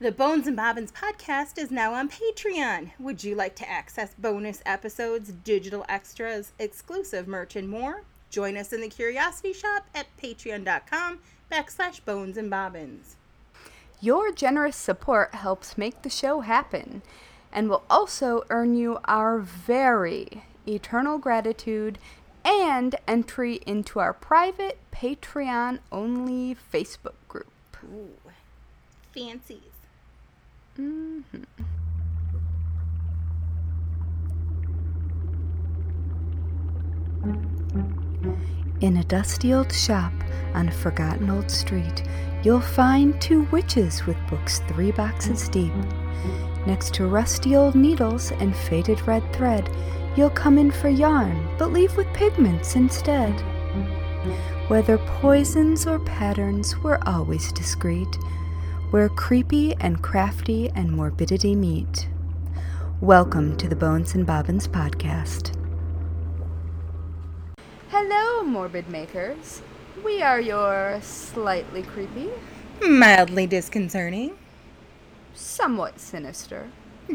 The Bones and Bobbins podcast is now on Patreon. Would you like to access bonus episodes, digital extras, exclusive merch, and more? Join us in the Curiosity Shop at patreon.com backslash bones and bobbins. Your generous support helps make the show happen and will also earn you our very eternal gratitude and entry into our private Patreon only Facebook group. Ooh, fancies. Mm-hmm. In a dusty old shop on a forgotten old street, you'll find two witches with books three boxes deep. Next to rusty old needles and faded red thread, you'll come in for yarn, but leave with pigments instead. Whether poisons or patterns, we're always discreet, where creepy and crafty and morbidity meet. Welcome to the Bones and Bobbins podcast. Hello, morbid makers. We are your slightly creepy, Mildly disconcerting, somewhat sinister,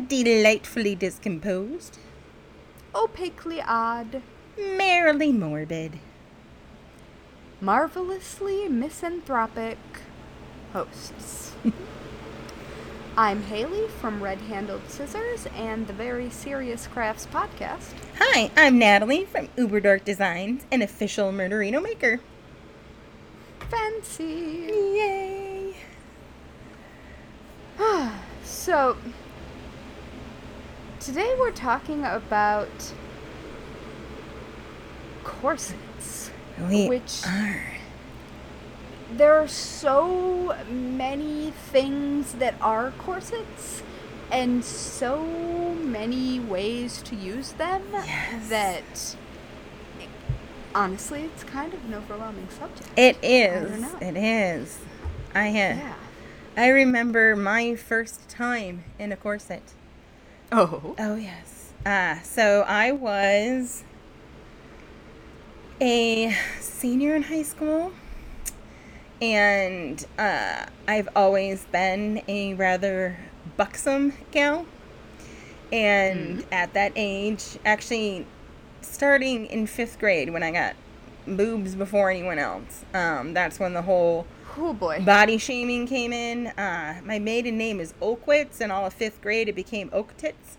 delightfully discomposed, opaquely odd, merrily morbid. marvelously misanthropic hosts. I'm Haley from Red Handled Scissors and the Very Serious Crafts podcast. Hi, I'm Natali from Uber Dark Designs, an official murderino maker. Fancy. Yay! So, today we're talking about corsets. We Which- are. There are so many things that are corsets and so many ways to use them Yes. that honestly it's kind of an overwhelming subject. It don't is. know. It is. I have. yeah. I remember my first time in a corset. Oh. Oh yes. Uh, so I was a senior in high school, and uh, I've always been a rather buxom gal. And at that age, actually, starting in fifth grade when I got boobs before anyone else, um, that's when the whole Oh boy. body shaming came in. Uh, my maiden name is Oakwitz, and all of fifth grade it became Oak Tits.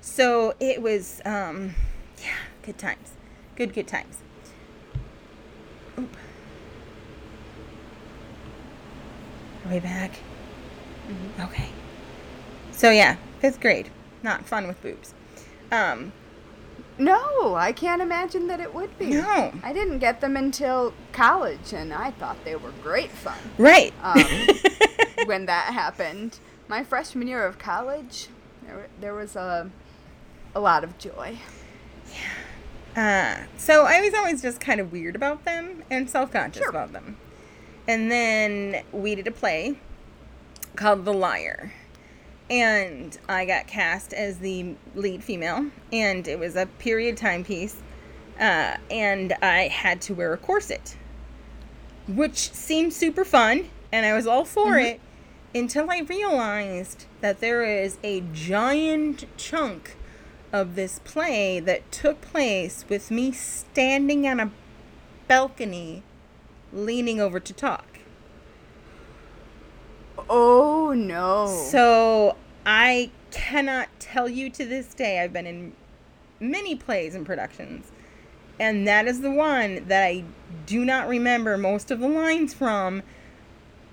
So it was, um, yeah, good times. Good, good times. Oop. We back? Okay. So yeah, fifth grade. Not fun with boobs. Um, No, I can't imagine that it would be. No. I didn't get them until college, and I thought they were great fun right. Um, when that happened. My freshman year of college, there, there was a, a lot of joy. Uh, so I was always just kind of weird about them and self conscious Sure. about them. And then we did a play called The Liar. And I got cast as the lead female, and it was a period timepiece. Uh, and I had to wear a corset, which seemed super fun, and I was all for it until I realized that there is a giant chunk of this play that took place with me standing on a balcony leaning over to talk. Oh no. So I cannot tell you to this day, I've been in many plays and productions, and that is the one that I do not remember most of the lines from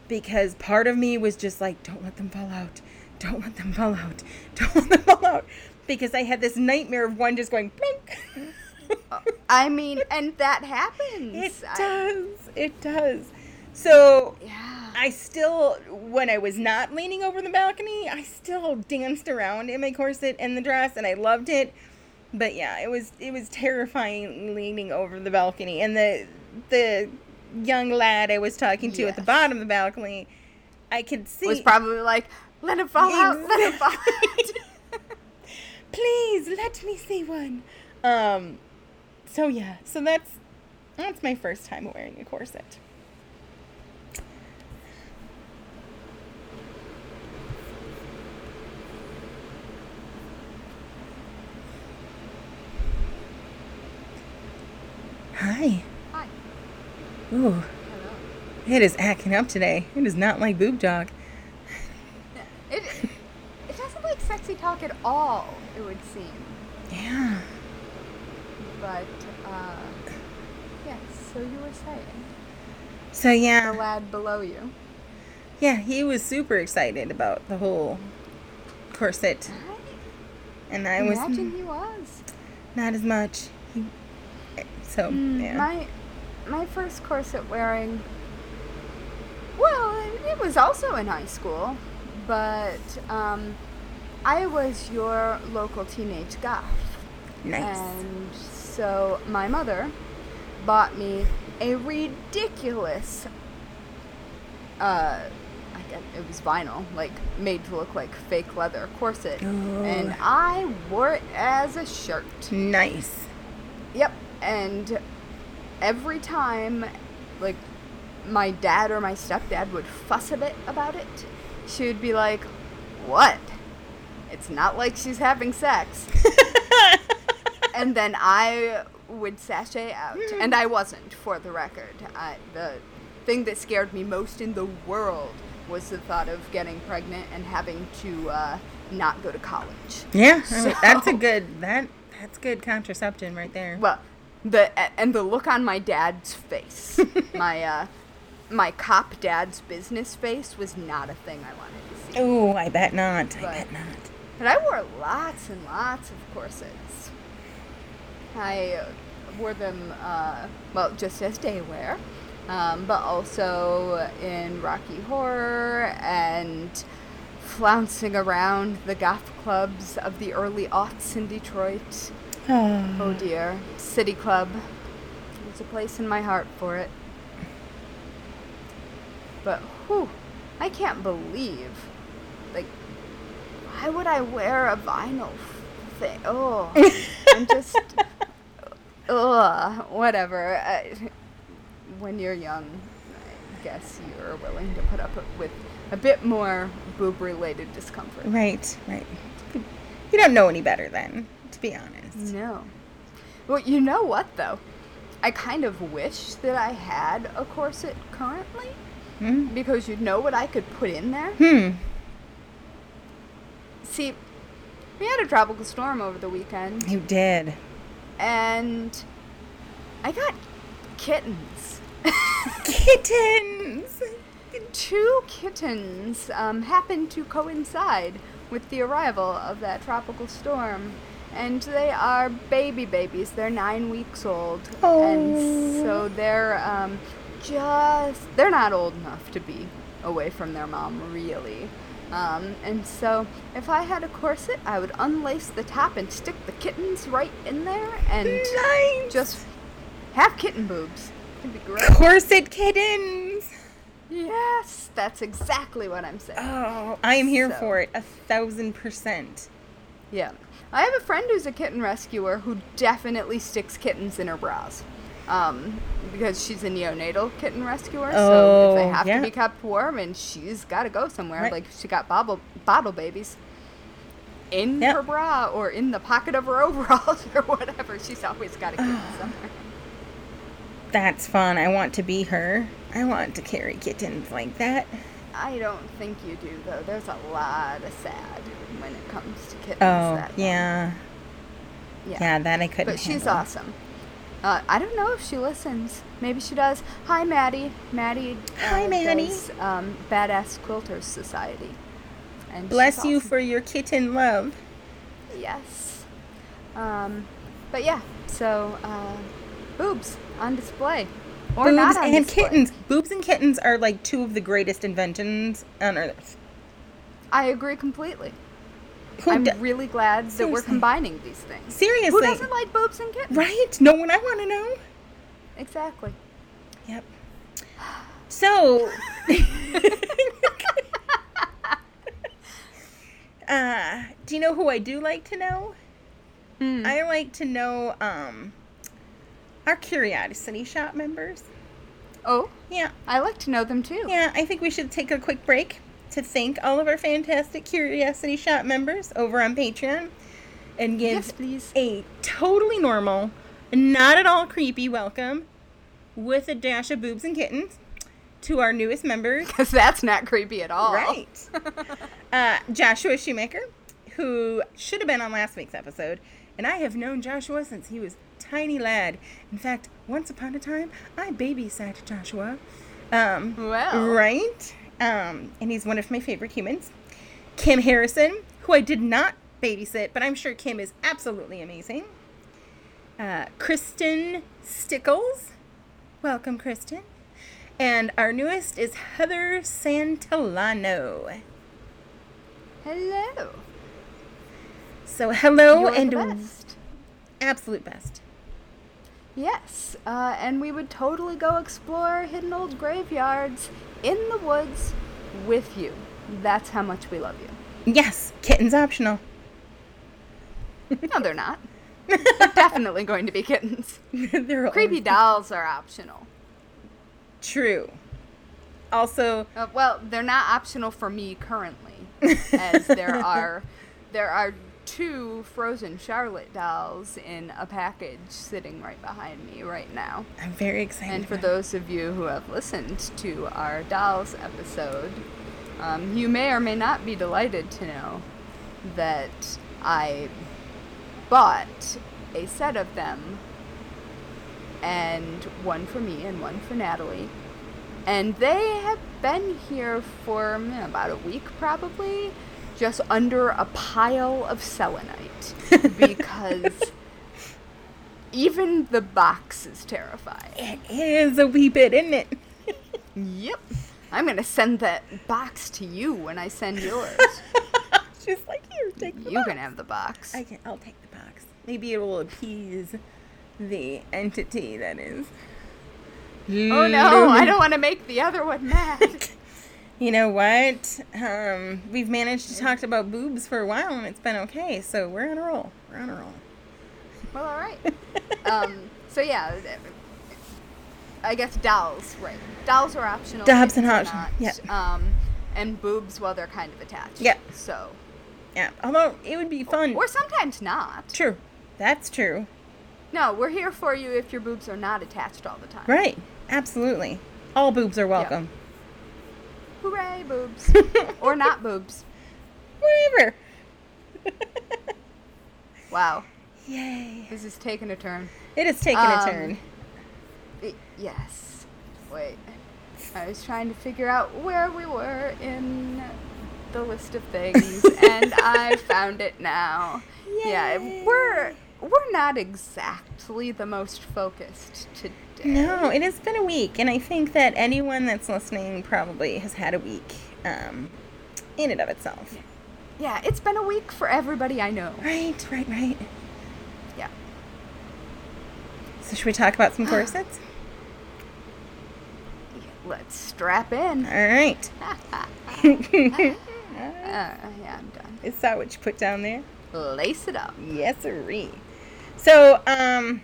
because part of me was just like, don't let them fall out. Don't let them fall out. Don't let them fall out. Because I had this nightmare of one just going blink. I mean, and that happens. It I- does. It does. So yeah. I still, when I was not leaning over the balcony, I still danced around in my corset and the dress, and I loved it. But yeah, it was it was terrifying leaning over the balcony, and the the young lad I was talking to at the bottom of the balcony, I could see. was probably like, let it fall out, let it fall out. Please let me see one. Um. So yeah, so that's that's my first time wearing a corset. Hi. Hi. Ooh. Hello. It is acting up today. It is not like boob talk. it, it doesn't like sexy talk at all, it would seem. Yeah. But uh, yes. So you were saying So yeah. the yeah, lad below you. yeah, he was super excited about the whole corset, and I I was imagine he was. not as much. He, so Mm, yeah. My my first corset wearing. Well, it- it was also in high school, but um, I was your local teenage goth. nice. And so my mother bought me a ridiculous uh it was vinyl, like made to look like fake leather corset. And I wore it as a shirt. nice. Yep. And every time like my dad or my stepdad would fuss a bit about it, she would be like, What? It's not like she's having sex. and then I would sashay out, and I wasn't, for the record. I, the thing that scared me most in the world was the thought of getting pregnant and having to uh, not go to college. yeah, I mean, that's a good that that's good contraception right there. Well, the and the look on my dad's face, my uh, my cop dad's business face was not a thing I wanted to see. Oh, I bet not. I bet not. But I wore lots and lots of corsets. I wore them, uh, well, just as day wear, um, but also in Rocky Horror and flouncing around the goth clubs of the early aughts in Detroit. Oh dear. City Club. There's a place in my heart for it. But whew, I can't believe. Like, why would I wear a vinyl thing? Oh, I'm just. Ugh, whatever. I, when you're young, I guess you're willing to put up with a bit more boob related discomfort. Right, right. You don't know any better then, to be honest. No. Well, you know what though? I kind of wish that I had a corset currently Hmm. because you'd know what I could put in there. Hmm. See, we had a tropical storm over the weekend You did. and I got kittens. Kittens. Two kittens um, happened to coincide with the arrival of that tropical storm. And they are baby babies. They're nine weeks old. And so they're um, just, they're not old enough to be away from their mom, really. Um, and so if I had a corset, I would unlace the top and stick the kittens right in there and Nice. just have kitten boobs. It'd be great. corset kittens. Yes, that's exactly what I'm saying. Oh, I am here So- for it. A thousand percent. Yeah. I have a friend who's a kitten rescuer who definitely sticks kittens in her bras. Um, because she's a neonatal kitten rescuer, so if they Oh, have yeah. to be kept warm and she's got to go somewhere, Right. like she got bottle, bottle babies in Yep. her bra or in the pocket of her overalls or whatever, she's always got a kitten somewhere. That's fun. I want to be her. I want to carry kittens like that. I don't think you do, though. There's a lot of sad when it comes to kittens. Oh, that young. yeah. Yeah, that I couldn't But she's awesome. Uh, I don't know if she listens. Maybe she does. Hi, Maddie. Maddie. Uh, Hi, Maddie. Does, um, Badass Quilters Society. And Bless you awesome. for your kitten love. Yes. Um, but yeah, so uh, boobs on display. Or Boobs not on and display. kittens. Boobs and kittens are like two of the greatest inventions on earth. I agree completely. Who I'm do- really glad that we're combining these things. Seriously. Who doesn't like boobs and kittens? Right? No one I want to know. Exactly. Yep. So, uh, do you know who I do like to know? Hmm. I like to know um, our Curiosity Shop members. Oh, Yeah, I like to know them too. yeah. I think we should take a quick break to thank all of our fantastic Curiosity Shop members over on Patreon, and give Yes, a totally normal, not at all creepy welcome with a dash of boobs and kittens to our newest members. Because that's not creepy at all. Right. uh, Joshua Shoemaker, who should have been on last week's episode. And I have known Joshua since he was tiny lad. In fact, once upon a time, I babysat Joshua. Um, Well. Right? Um, and he's one of my favorite humans. Kim Harrison, who I did not babysit, but I'm sure Kim is absolutely amazing. Uh, Kristen Stickles. Welcome, Kristen. And our newest is Heather Santillano. Hello. So, hello You're and best. absolute best. Yes, uh, and we would totally go explore hidden old graveyards in the woods with you. That's how much we love you. Yes, kittens optional. No, they're not. They're definitely going to be kittens. They're Creepy dolls are optional. True. Also, Uh, well, they're not optional for me currently, as there are there are two frozen Charlotte dolls in a package sitting right behind me right now. I'm very excited. And for those of you who have listened to our dolls episode, um, you may or may not be delighted to know that I bought a set of them, and one for me and one for Natali. And they have been here for mm, about a week, probably, just under a pile of selenite. because even the box is terrifying. it is a wee bit, isn't it? Yep. I'm gonna send that box to you when I send yours. She's like, here, take the you box. can have the box. I can. I'll take the box. Maybe it will appease the entity that is. oh no, I don't want to make the other one mad. You know what? Um, we've managed to talk about boobs for a while, and it's been okay. So we're on a roll. We're on a roll. well, all right. Um, so yeah, I guess dolls, right? Dolls are optional. Dobbs and Hodge, not. Um, and boobs, well, they're kind of attached. Yep. So, Yeah. Although it would be fun. or sometimes not. True. That's true. No, we're here for you if your boobs are not attached all the time. Right. Absolutely. All boobs are welcome. Hooray, boobs. or not boobs. Whatever. Wow, Yay. this is taking a turn. It is taking Um, a turn. Y- yes. Wait. I was trying to figure out where we were in the list of things, and I found it now. Yeah, we're we're not exactly the most focused today. No, it has been a week, and I think that anyone that's listening probably has had a week um, in and of itself. Yeah, it's been a week for everybody I know. Right, right, right. Yeah. So, should we talk about some corsets? Let's strap in. All right. Uh, yeah, I'm done. Is that what you put down there? Lace it up. Yes, sirree. So, um,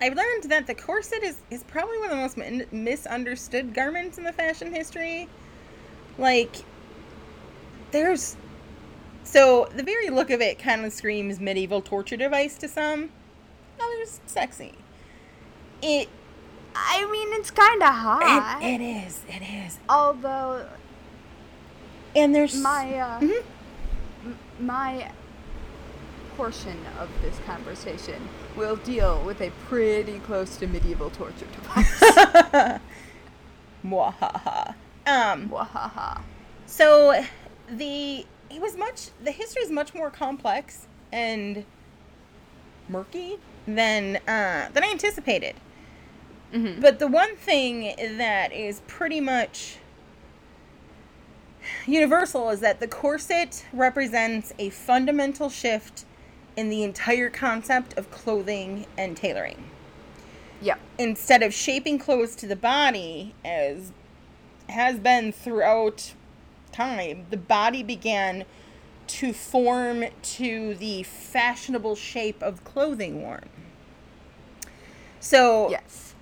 I've learned that the corset is, is probably one of the most min- misunderstood garments in the fashion history. Like, there's. So, the very look of it kind of screams medieval torture device to some. Others, sexy. It, I mean, it's kind of hot. it, it is. It is. Although And there's. my uh, Mhm. m- my portion of this conversation will deal with a pretty close to medieval torture device. Mwahaha. Um. Wahaha. So the it was much the history is much more complex and murky than uh, than I anticipated. Mhm. But the one thing that is pretty much universal is that the corset represents a fundamental shift in the entire concept of clothing and tailoring. Yeah. Instead of shaping clothes to the body, as has been throughout time, the body began to form to the fashionable shape of clothing worn. So, Yes.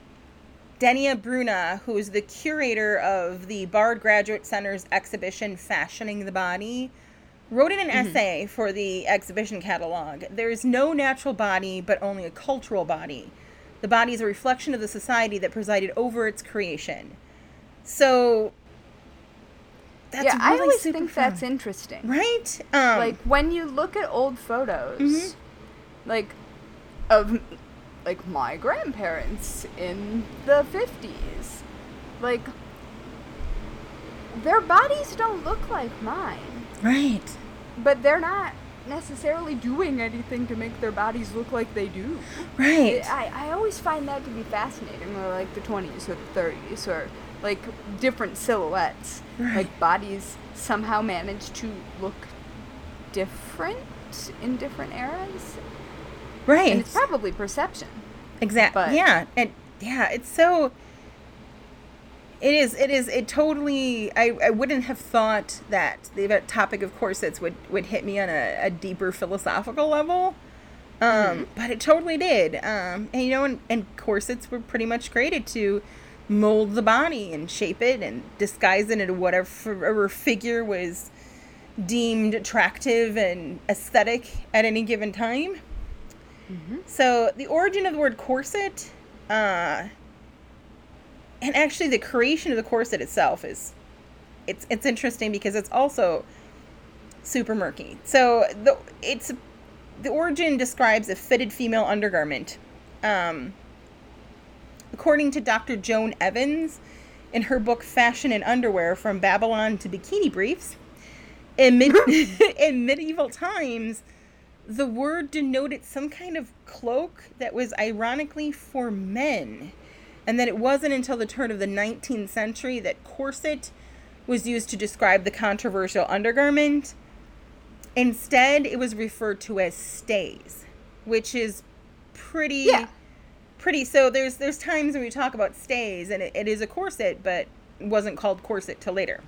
Denis Bruna, who is the curator of the Bard Graduate Center's exhibition Fashioning the Body, wrote in an essay for the exhibition catalog There's no natural body, but only a cultural body. The body is a reflection of the society that presided over its creation. So, that's yeah, I always think fun. that's interesting. Right? Um, like when you look at old photos Mhm. like of like my grandparents in the 50s like their bodies don't look like mine right. but they're not necessarily doing anything to make their bodies look like they do Right. I, I always find that to be fascinating or like the 20s or the 30s or like different silhouettes Right. like bodies somehow manage to look different in different eras right. and it's probably perception Exactly. Yeah, and yeah, it's so. It is. It is. It totally. I, I wouldn't have thought that the topic of corsets would would hit me on a, a deeper philosophical level. Um, but it totally did. Um, and you know, and, and corsets were pretty much created to mold the body and shape it and disguise it into whatever figure was deemed attractive and aesthetic at any given time. So the origin of the word corset, uh, and actually the creation of the corset itself is, it's it's interesting because it's also super murky. So the it's the origin describes a fitted female undergarment. Um, according to Dr. Joan Evans, in her book Fashion and Underwear from Babylon to Bikini Briefs, in mid- in medieval times the word denoted some kind of cloak that was ironically for men. And that it wasn't until the turn of the 19th century that corset was used to describe the controversial undergarment. Instead, it was referred to as stays, which is pretty Yeah. pretty so there's there's times when we talk about stays and it, it is a corset, but wasn't called corset till later.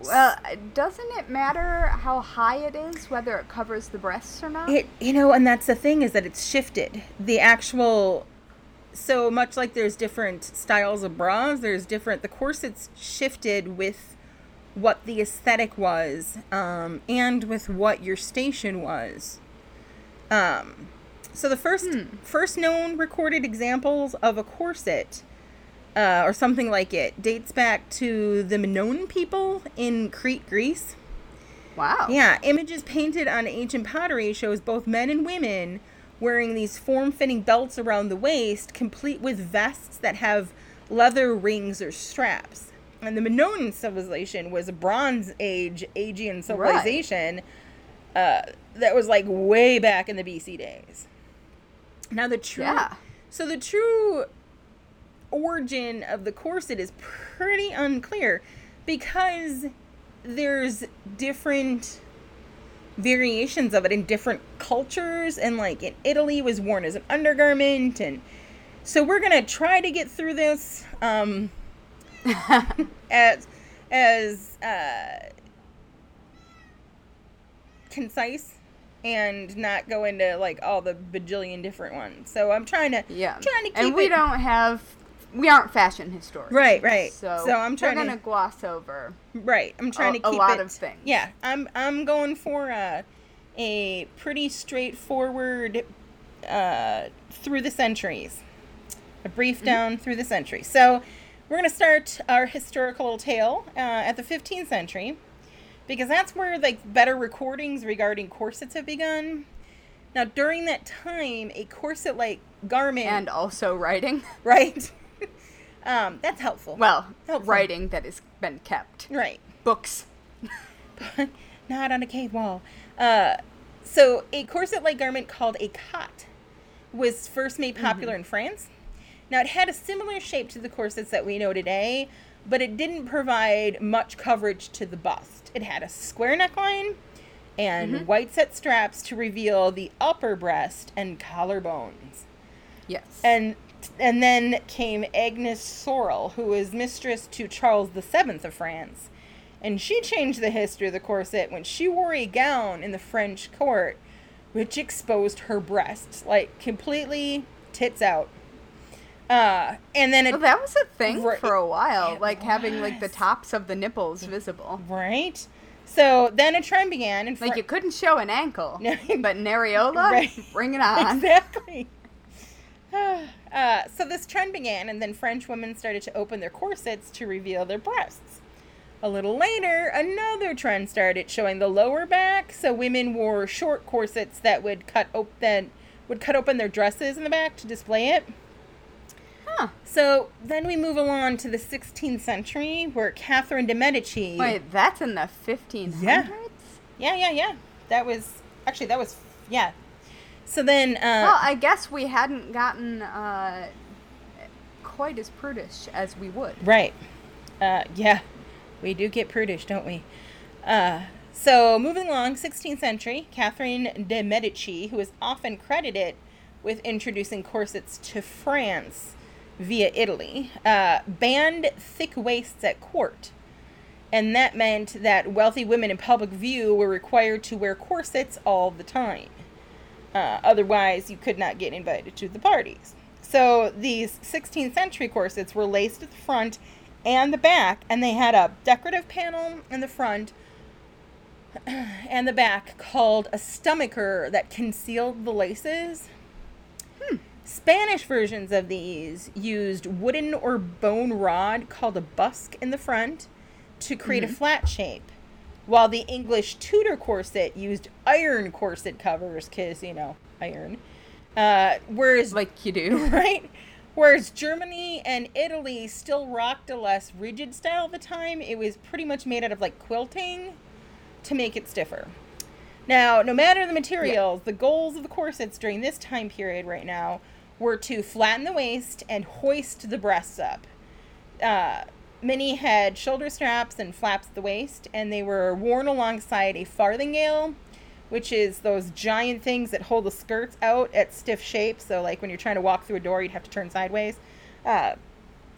well doesn't it matter how high it is whether it covers the breasts or not It you know, and that's the thing is that it's shifted. The actual so much like there's different styles of bras, there's different the corsets shifted with what the aesthetic was, um, and with what your station was. Um so the first first known recorded examples of a corset uh, or something like it dates back to the Minoan people in Crete, Greece. wow Yeah, images painted on ancient pottery shows both men and women wearing these form-fitting belts around the waist, complete with vests that have leather rings or straps. And the Minoan civilization was a Bronze Age Aegean civilization uh, that was like way back in the BC days. Now the true, Yeah. so the true origin of the corset is pretty unclear because there's different variations of it in different cultures and like in Italy it was worn as an undergarment and so we're gonna try to get through this um as as uh concise and not go into like all the bajillion different ones. So i'm trying to yeah. trying to keep it and we it don't have we aren't fashion historians Right, right. so, So I'm trying we're to- gonna gloss over Right. I'm trying a- to a keep lot it, of things. Yeah, I'm I'm going for a a pretty straightforward uh, through the centuries, a Mm-hmm. brief down through the centuries. So we're gonna start our historical tale uh, at the 15th century because that's where like better recordings regarding corsets have begun. Now during that time, a corset-like garment, and also writing right? Um, that's helpful. well Helpful. writing that has been kept right. books not on a cave wall. Uh, so, a corset like garment called a cotte was first made popular in France. Now, it had a similar shape to the corsets that we know today, but it didn't provide much coverage to the bust. It had a square neckline and white set straps to reveal the upper breast and collarbones. yes And and then came Agnes Sorel, who was mistress to Charles VII of France. And she changed the history of the corset when she wore a gown in the French court, which exposed her breasts, like completely tits out. Uh, and then it, well, that was a thing for a while like having like the tops of the nipples visible right? So then a trend began, and Like you couldn't show an ankle, but an areola, Right. bring it on. exactly. Uh, so this trend began, and then French women started to open their corsets to reveal their breasts. A little later, another trend started showing the lower back. So women wore short corsets that would cut op- that would cut open their dresses in the back to display it. Huh. So then we move along to the 16th century, where Catherine de Medici. Wait, that's in the 1500s? Yeah. Yeah, yeah, yeah. That was actually that was yeah. So then, uh, Well, I guess we hadn't gotten uh, quite as prudish as we would. Right. Uh, yeah, we do get prudish, don't we? Uh, so, moving along, 16th century, Catherine de' Medici, who is often credited with introducing corsets to France via Italy, uh, banned thick waists at court. And that meant that wealthy women in public view were required to wear corsets all the time. Uh, otherwise, you could not get invited to the parties. So these 16th century corsets were laced at the front and the back, and they had a decorative panel in the front and the back called a stomacher that concealed the laces. Spanish versions of these used wooden or bone rod called a busk in the front to create a flat shape, while the English Tudor corset used iron corset covers, because, you know, iron. Uh, whereas Like you do. right? Whereas Germany and Italy still rocked a less rigid style at the time, it was pretty much made out of like quilting to make it stiffer. Now, no matter the materials, the goals of the corsets during this time period right now were to flatten the waist and hoist the breasts up. Uh, many had shoulder straps and flaps at the waist, and they were worn alongside a farthingale, which is those giant things that hold the skirts out at stiff shape. So, like when you're trying to walk through a door, you'd have to turn sideways. Uh,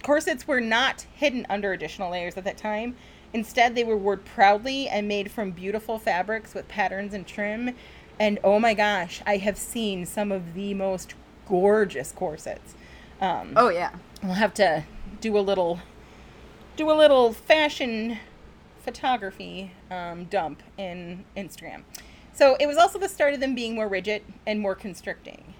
corsets were not hidden under additional layers at that time. Instead, they were worn proudly and made from beautiful fabrics with patterns and trim. And oh my gosh, I have seen some of the most gorgeous corsets. Um, Oh, yeah. We'll have to do a little do a little fashion photography um, dump in Instagram. So it was also the start of them being more rigid and more constricting.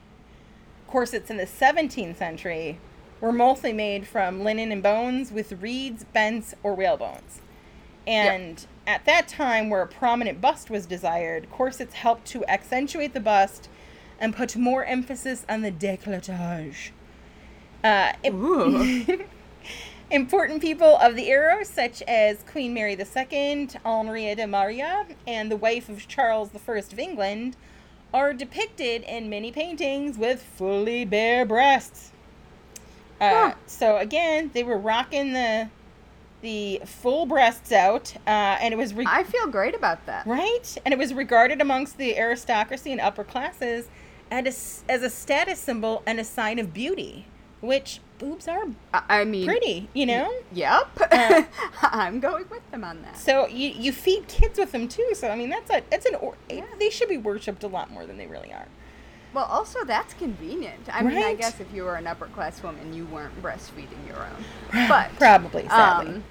Corsets in the 17th century were mostly made from linen and bones with reeds, bents, or whalebones. And at that time, where a prominent bust was desired, corsets helped to accentuate the bust and put more emphasis on the décolletage. Uh, Ooh. Important people of the era, such as Queen Mary II, Henrietta de Maria, and the wife of Charles I of England, are depicted in many paintings with fully bare breasts. Uh, Huh. So again, they were rocking the the full breasts out, uh, and it was re- I feel great about that. right, and it was regarded amongst the aristocracy and upper classes as a, as a status symbol and a sign of beauty, which boobs are I, mean, pretty, you know. Yep. Uh, I'm going with them on that. So you you feed kids with them too. So I mean that's a it's an or, Yeah. they should be worshipped a lot more than they really are. Well, also that's convenient. I mean, I guess if you were an upper class woman, you weren't breastfeeding your own. But Probably, sadly. um,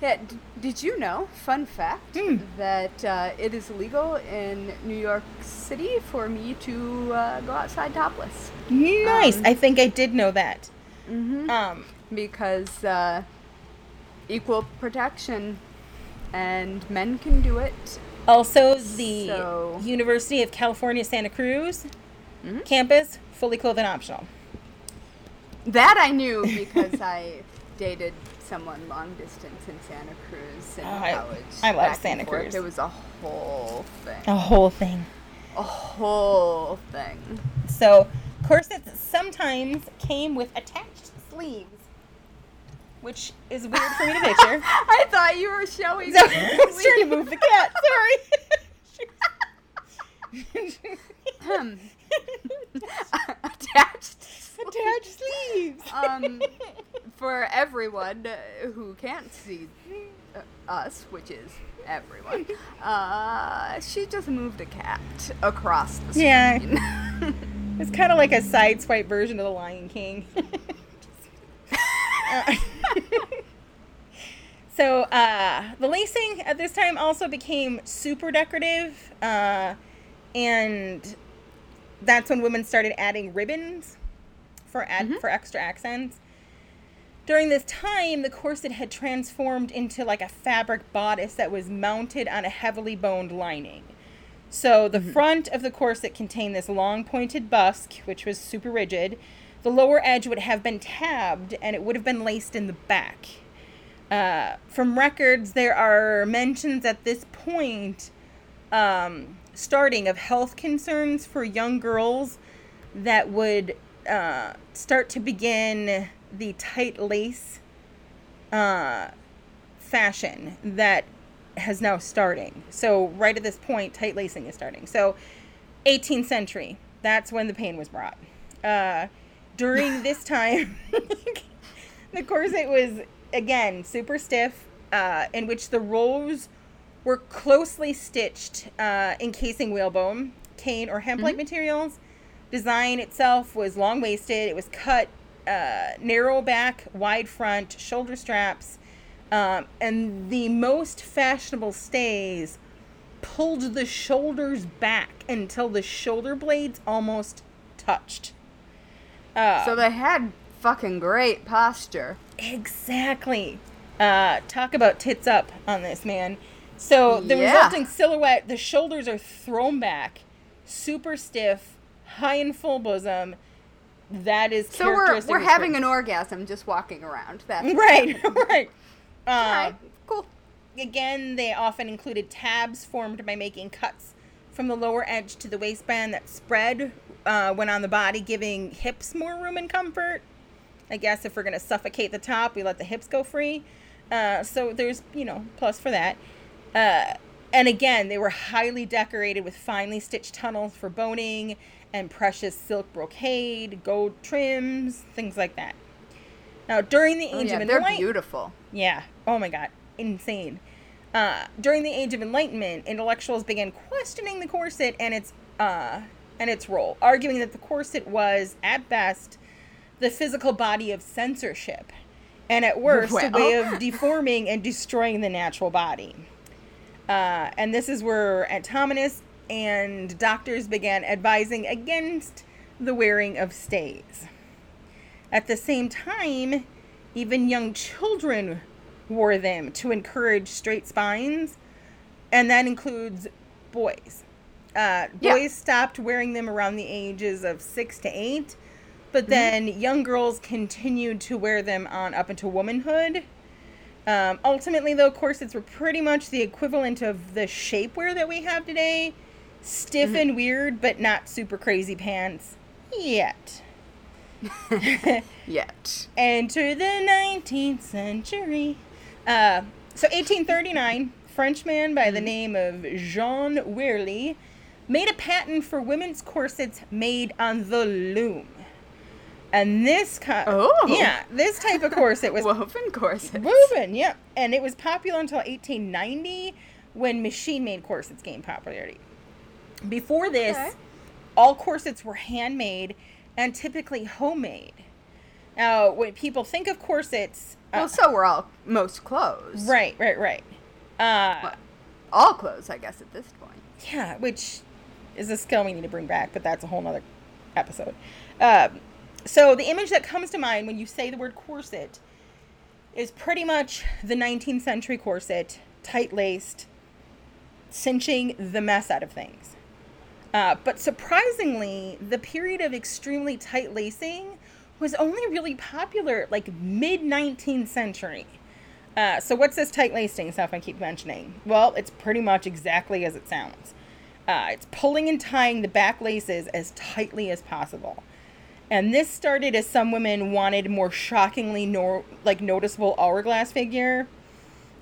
yeah, d- did you know? Fun fact Hmm. that uh, it is legal in New York City for me to uh, go outside topless nice. um, I think I did know that. Mm-hmm. Um, because uh, equal protection, and men can do it. also, the So- University of California Santa Cruz Mhm. campus fully clothed and optional. That I knew because I dated someone long distance in Santa Cruz in Oh, I- college. I love Santa. Cruz. It was a whole thing. A whole thing. A whole thing. So corsets sometimes came with attached sleeves, which is weird for me to picture. I thought you were showing. So, me I was trying to move the cat. Sorry. Um, attached. attached sleeves. Um, for everyone uh, who can't see uh, us, which is everyone, uh, she just moved a cat across the screen. Yeah. It's kind of like a side swipe version of the Lion King. Uh, So uh, the lacing at this time also became super decorative, uh, and that's when women started adding ribbons for ad- for extra accents. During this time, the corset had transformed into like a fabric bodice that was mounted on a heavily boned lining. So the front of the corset contained this long pointed busk, which was super rigid. The lower edge would have been tabbed and it would have been laced in the back. Uh, from records, there are mentions at this point, um, starting of health concerns for young girls that would uh, start to begin the tight lace uh, fashion that has now starting. So right at this point, tight lacing is starting. So 18th century, that's when the pain was brought. Uh, during this time, the corset was again super stiff, uh, in which the rolls were closely stitched, uh, encasing whalebone, cane, or hemp-like materials. Design itself was long waisted. It was cut uh, narrow back, wide front, shoulder straps, um, and the most fashionable stays pulled the shoulders back until the shoulder blades almost touched. Uh, So they had fucking great posture. Exactly. Uh, talk about tits up on this, man. So the Yeah. resulting silhouette, the shoulders are thrown back, super stiff, high and full bosom. That is So we're we're having an orgasm just walking around. That's right, right. Uh, Alright, cool. Again, they often included tabs formed by making cuts from the lower edge to the waistband that spread uh, when on the body, giving hips more room and comfort. I guess if we're going to suffocate the top, we let the hips go free. Uh, so there's, you know, plus for that. Uh, and again, they were highly decorated with finely stitched tunnels for boning and precious silk brocade, gold trims, things like that. Now, during the Oh, Age yeah, of Enlightenment, they're beautiful. yeah. Oh my God. Insane. Uh, during the Age of Enlightenment, intellectuals began questioning the corset and its uh, and its role, arguing that the corset was, at best, the physical body of censorship, and at worst, a way of deforming and destroying the natural body. Uh, and this is where anatomists and doctors began advising against the wearing of stays. At the same time, even young children wore them to encourage straight spines, and that includes boys. Uh, Yeah. boys stopped wearing them around the ages of six to eight, but then young girls continued to wear them on up into womanhood. Um, ultimately, though, corsets were pretty much the equivalent of the shapewear that we have today stiff and weird, but not super crazy pants yet. Yet. Enter the 19th century. Uh, so 1839, Frenchman by the name of Jean Werly made a patent for women's corsets made on the loom. And this kind, Oh. yeah, this type of corset was Woven corset. woven, yeah, and it was popular until 1890 when machine-made corsets gained popularity. Before this, Okay. all corsets were handmade and typically homemade. Now, when people think of corsets, uh, Well, so we're all most clothes. right, right, right. Uh, Well, all clothes, I guess, at this point. yeah, which is a skill we need to bring back, but that's a whole nother episode. Um, so the image that comes to mind when you say the word corset is pretty much the 19th century corset, tight laced, cinching the mess out of things. Uh, but surprisingly, the period of extremely tight lacing was only really popular like mid 19th century. Uh, so what's this tight lacing stuff I keep mentioning? Well, it's pretty much exactly as it sounds. Uh, it's pulling and tying the back laces as tightly as possible. And this started as some women wanted more shockingly nor- like noticeable hourglass figure.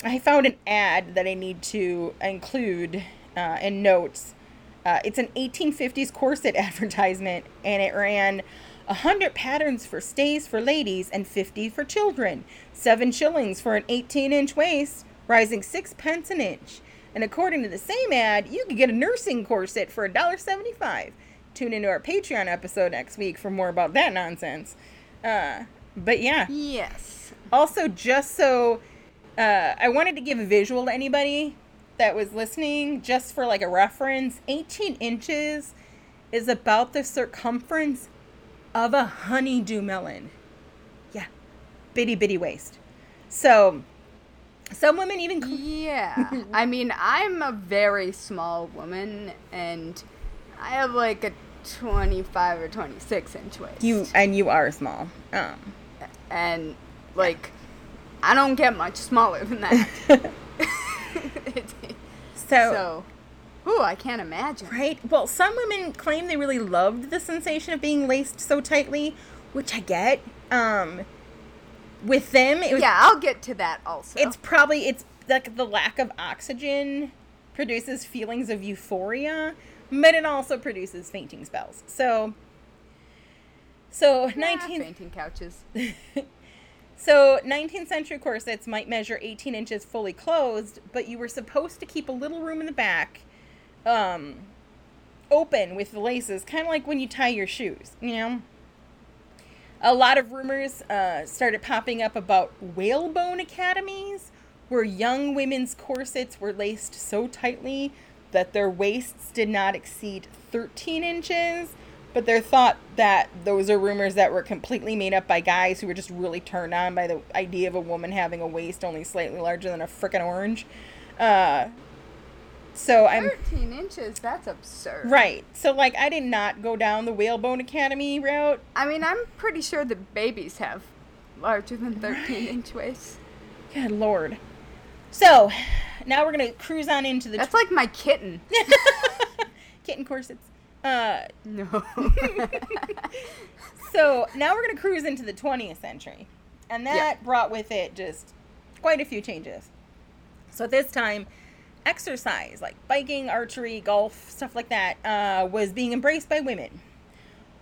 I found an ad that I need to include uh, in notes. Uh, it's an 1850s corset advertisement, and it ran 100 patterns for stays for ladies and 50 for children. Seven shillings for an 18 inch waist, rising six pence an inch. And according to the same ad, you could get a nursing corset for $1.75. Tune into our Patreon episode next week for more about that nonsense. Uh, but yeah, Yes. also just so uh, I wanted to give a visual to anybody that was listening, just for like a reference. 18 inches is about the circumference of a honeydew melon. Yeah, bitty bitty waist. So, some women even. cl- Yeah. I mean, I'm a very small woman, and I have like a 25 or 26 inch waist. You and you are small. Um, and like, I don't get much smaller than that. So, so, ooh, I can't imagine. right. Well, some women claim they really loved the sensation of being laced so tightly, which I get. Um, with them, it was Yeah, I'll get to that also. it's probably it's like the lack of oxygen produces feelings of euphoria but it also produces fainting spells so so Ah, 19 fainting couches. so 19th century corsets might measure 18 inches fully closed but you were supposed to keep a little room in the back um open with the laces kind of like when you tie your shoes you know? A lot of rumors uh, started popping up about whalebone academies where young women's corsets were laced so tightly that their waists did not exceed 13 inches but they're thought that those are rumors that were completely made up by guys who were just really turned on by the idea of a woman having a waist only slightly larger than a frickin' orange uh, so i'm 13 inches, that's absurd. right so like i did not go down the whalebone academy route I mean, I'm pretty sure that babies have larger than 13 inch waists. Good lord. So, now we're gonna cruise on into the That's like my kitten. kitten corsets. Uh, No. so now we're gonna cruise into the 20th century, and that Yeah. brought with it just quite a few changes. So this time, exercise like biking, archery, golf, stuff like that uh, was being embraced by women.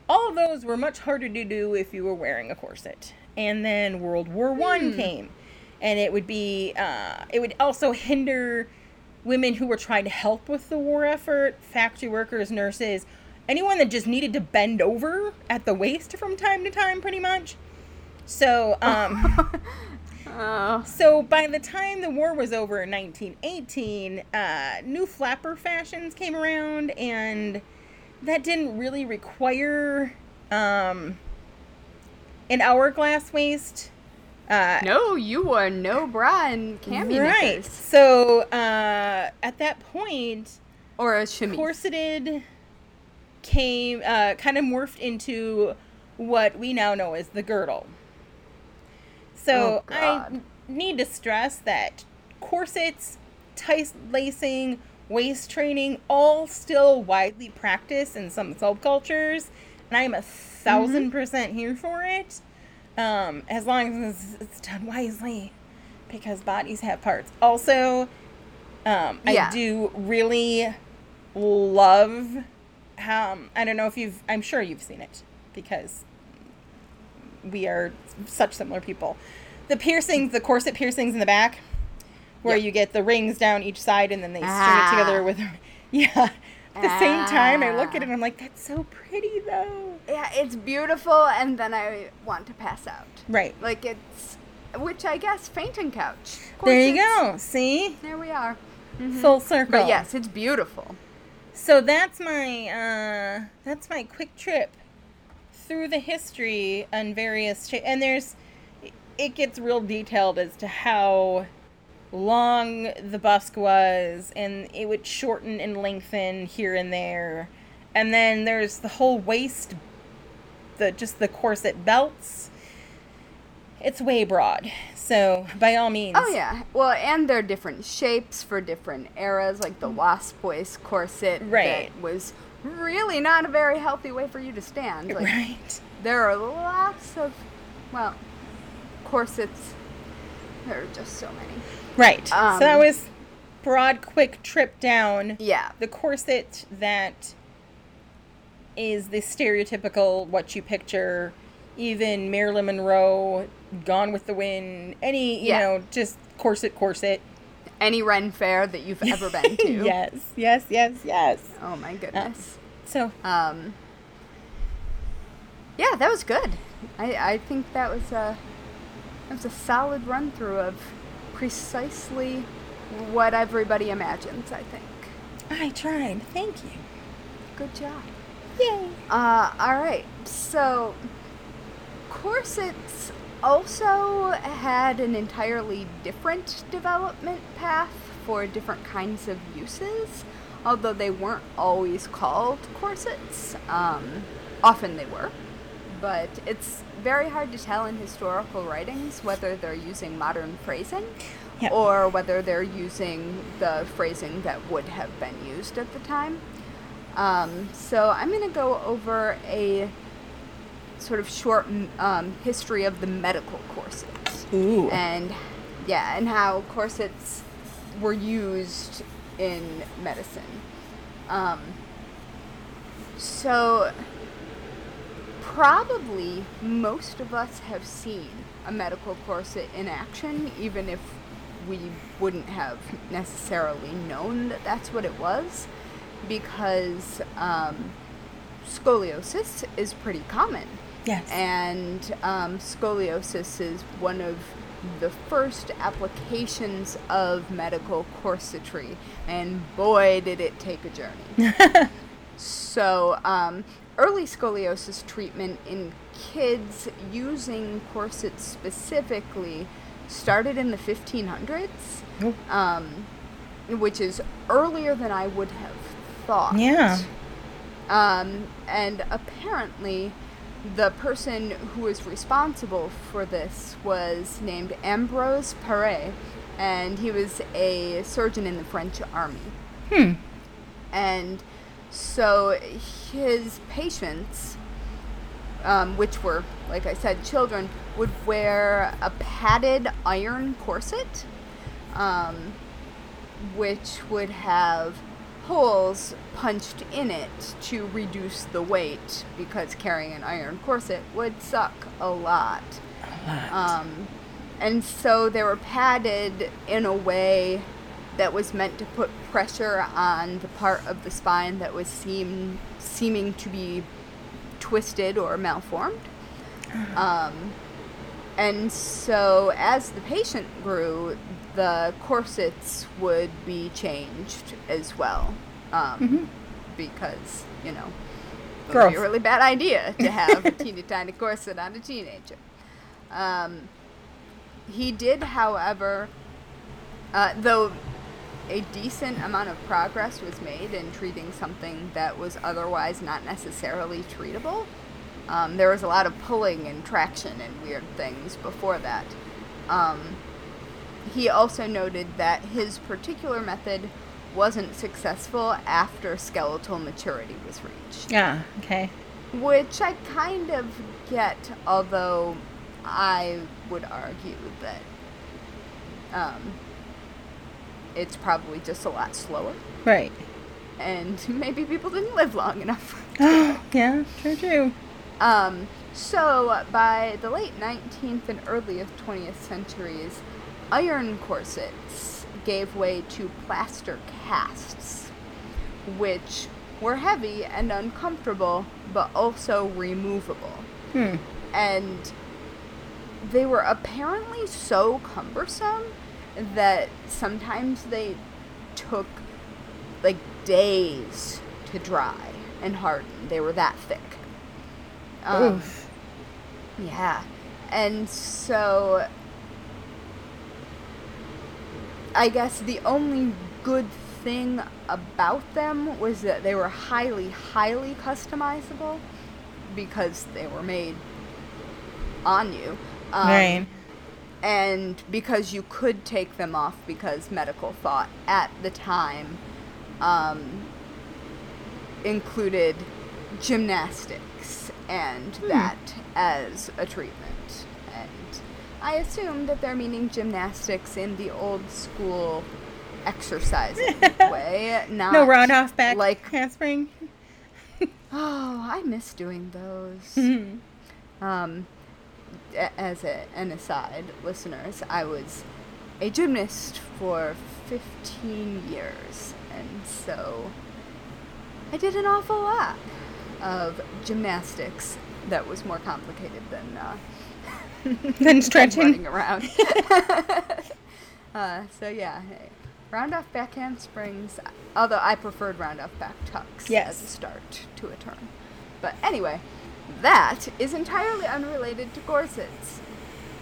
All of those were much harder to do if you were wearing a corset. And then World War One came, and it would be uh, it would also hinder women who were trying to help with the war effort, factory workers, nurses, anyone that just needed to bend over at the waist from time to time, pretty much. So, um, oh. so by the time the war was over in 1918, uh, new flapper fashions came around, and that didn't really require um, an hourglass waist. Uh, No, you wore no bra and cami right. knickers. So uh, at that point, Or a chemise. corseted came uh, kind of morphed into what we now know as the girdle. So Oh, I need to stress that corsets, tight lacing, waist training, all still widely practiced in some subcultures, and I am a 1000 Mm-hmm. percent here for it, um, as long as it's done wisely, because bodies have parts. Also, um, Yeah. I do really love how I don't know if you've I'm sure you've seen it because we are such similar people. The piercings, the corset piercings in the back, where Yep. you get the rings down each side and then they string Ah. it together with yeah. At the same time, I look at it Ah. and I'm like, that's so pretty though. Yeah, it's beautiful, and then I want to pass out. Right. Like it's, which I guess fainting couch. There you go. See? There we are. Full circle. But yes, it's beautiful. So that's my uh, that's my quick trip through the history on various cha- and there's it gets real detailed as to how long the busk was and it would shorten and lengthen here and there and then there's the whole waist the just the corset belts it's way broad so by all means Oh yeah. Well, and they're different shapes for different eras, like the wasp waist corset. Right. That was really not a very healthy way for you to stand. Like, right There are lots of, well, corsets. There are just so many. Right so that Um, was broad quick trip down Yeah. the corset that is the stereotypical what you picture even marilyn monroe gone with the wind any you Yeah. know just corset corset Any Ren fair that you've ever been to. yes yes yes yes Oh my goodness. so Um. Yeah, that was good. I I think that was a that was a solid run through of precisely what everybody imagines, I think. I tried. Thank you. Good job. Yay. Uh, all right. So, corsets also had an entirely different development path for different kinds of uses, although they weren't always called corsets. Um, often they were. But it's very hard to tell in historical writings whether they're using modern phrasing Yeah. or whether they're using the phrasing that would have been used at the time. Um, so I'm going to go over a sort of short um, history of the medical corsets Ooh. and yeah, and how corsets were used in medicine. Um, so probably most of us have seen a medical corset in action, even if we wouldn't have necessarily known that that's what it was, because um, scoliosis is pretty common. Yes. And um, scoliosis is one of the first applications of medical corsetry, and boy, did it take a journey. So, um, early scoliosis treatment in kids using corsets specifically started in the 1500s, Oh. um, which is earlier than I would have thought. Yeah. Um, and apparently, the person who was responsible for this was named Ambrose Paré, and he was a surgeon in the French army. Hmm. And so his patients, um, which were, like I said, children, would wear a padded iron corset, um, which would have holes punched in it to reduce the weight because carrying an iron corset would suck a lot. A Um, and so they were padded in a way that was meant to put pressure on the part of the spine that was seem, seeming to be twisted or malformed. Um, and so as the patient grew, the corsets would be changed as well. Um, Because, you know, it would be a really bad idea to have a teeny tiny corset on a teenager. Um, he did, however, uh, though a decent amount of progress was made in treating something that was otherwise not necessarily treatable. Um, there was a lot of pulling and traction and weird things before that. Um, he also noted that his particular method wasn't successful after skeletal maturity was reached Yeah. Okay. which I kind of get, although I would argue that um, it's probably just a lot slower, Right. and maybe people didn't live long enough. yeah. True. True. Um, so, by the late 19th and early 20th centuries, iron corsets gave way to plaster casts, which were heavy and uncomfortable, but also removable. Hmm. And they were apparently so cumbersome that sometimes they took like days to dry and harden. They were that thick. Um, Oof. yeah. And so I guess the only good thing about them was that they were highly, highly customizable because they were made on you. Um, right. And because you could take them off because medical thought at the time um, included gymnastics and that as a treatment. And I assume that they're meaning gymnastics in the old school exercising way, not No off back like handspring. oh, I miss doing those. Um, as a, an aside, listeners, I was a gymnast for 15 years, and so I did an awful lot of gymnastics that was more complicated than uh, Then stretching. running around. Uh, so yeah, round off back handsprings. Although I preferred round off back tucks Yes. as a start to a turn. But anyway, that is entirely unrelated to corsets.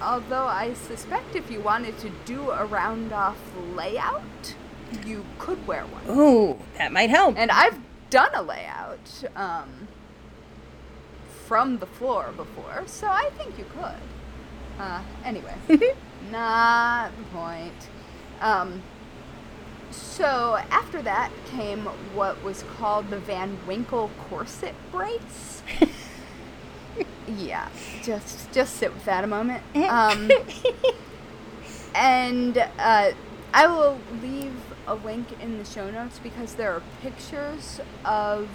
Although I suspect if you wanted to do a round off layout, you could wear one. Ooh, that might help. And I've done a layout um, from the floor before, so I think you could. Uh, anyway, not the point. Um, so after that came what was called the Van Winkle corset brace. yeah, just just sit with that a moment. Um, and uh, I will leave a link in the show notes because there are pictures of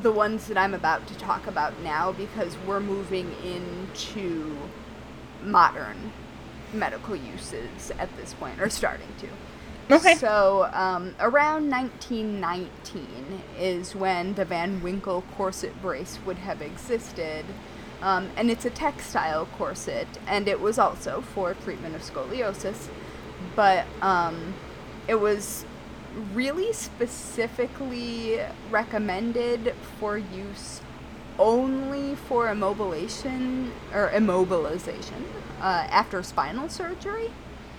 the ones that I'm about to talk about now because we're moving into modern medical uses at this point, or starting to. Okay. So, um, around 1919 is when the Van Winkle corset brace would have existed. Um, and it's a textile corset, and it was also for treatment of scoliosis. But um, it was really specifically recommended for use only for immobilization or immobilization uh, after spinal surgery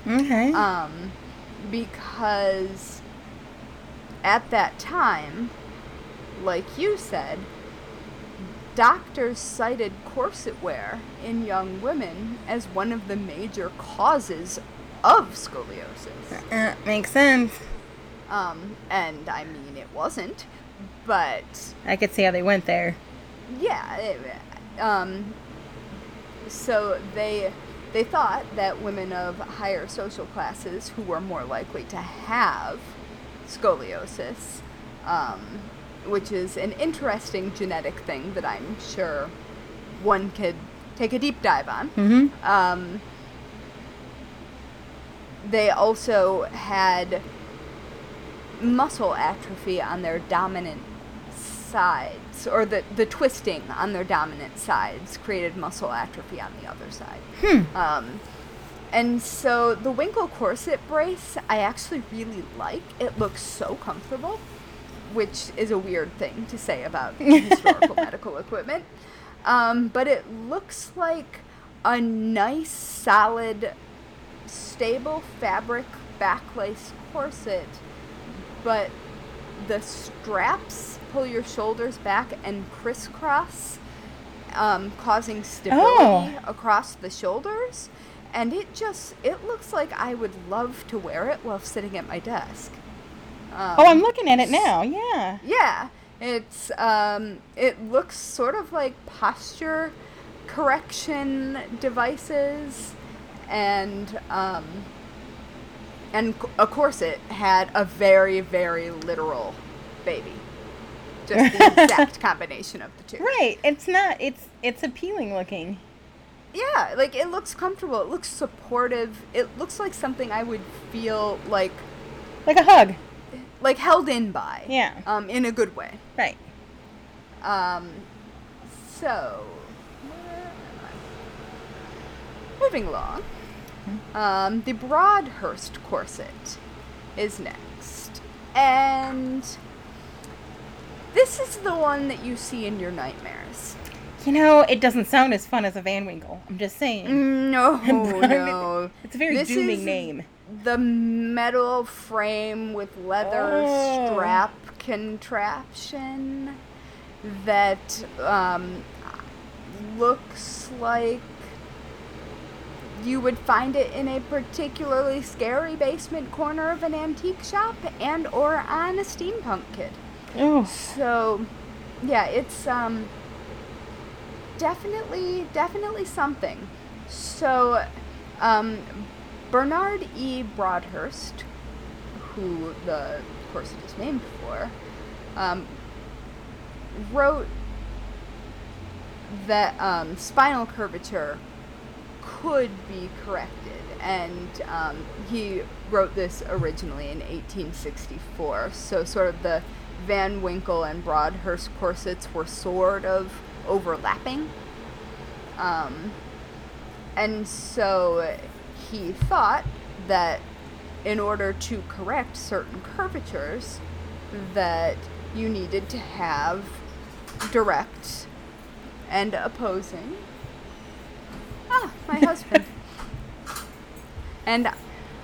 okay. um, because at that time, like you said, doctors cited corset wear in young women as one of the major causes of scoliosis. uh, makes sense. Um, and I mean, it wasn't, but I could see how they went there. yeah, it, um, so they they thought that women of higher social classes who were more likely to have scoliosis, um, which is an interesting genetic thing that I'm sure one could take a deep dive on. Mm-hmm. Um, they also had muscle atrophy on their dominant or the, the twisting on their dominant sides created muscle atrophy on the other side. Hmm. Um, and so the Winkle corset brace, I actually really like. It looks so comfortable, which is a weird thing to say about historical medical equipment. Um, but it looks like a nice, solid, stable fabric backlace corset, but the straps pull your shoulders back and crisscross, um, causing stability Oh. across the shoulders. And it just, it looks like I would love to wear it while sitting at my desk. Um, Oh, I'm looking at it now. Yeah. yeah, it's um, it looks sort of like posture correction devices, and um, and of course it had a very very literal baby, just the exact combination of the two. Right. It's not. It's it's appealing looking. Yeah, like it looks comfortable. It looks supportive. It looks like something I would feel like Like a hug. like held in by. Yeah. Um, in a good way. Right. Um, so, where am I? moving along, um, the Brodhurst corset is next, and this is the one that you see in your nightmares. You know, it doesn't sound as fun as a Van Winkle. I'm just saying. No, no, It's a very This dooming name. The metal frame with leather Oh. strap contraption that um, looks like you would find it in a particularly scary basement corner of an antique shop and or on a steampunk kit. So, yeah, it's um definitely definitely something. So, um, Bernard E. Brodhurst, who the corset is named for, um, wrote that um, spinal curvature could be corrected, and um, he wrote this originally in 1864. So, sort of the Van Winkle and Brodhurst corsets were sort of overlapping. Um, and so he thought that in order to correct certain curvatures, that you needed to have direct and opposing. Ah, my husband. And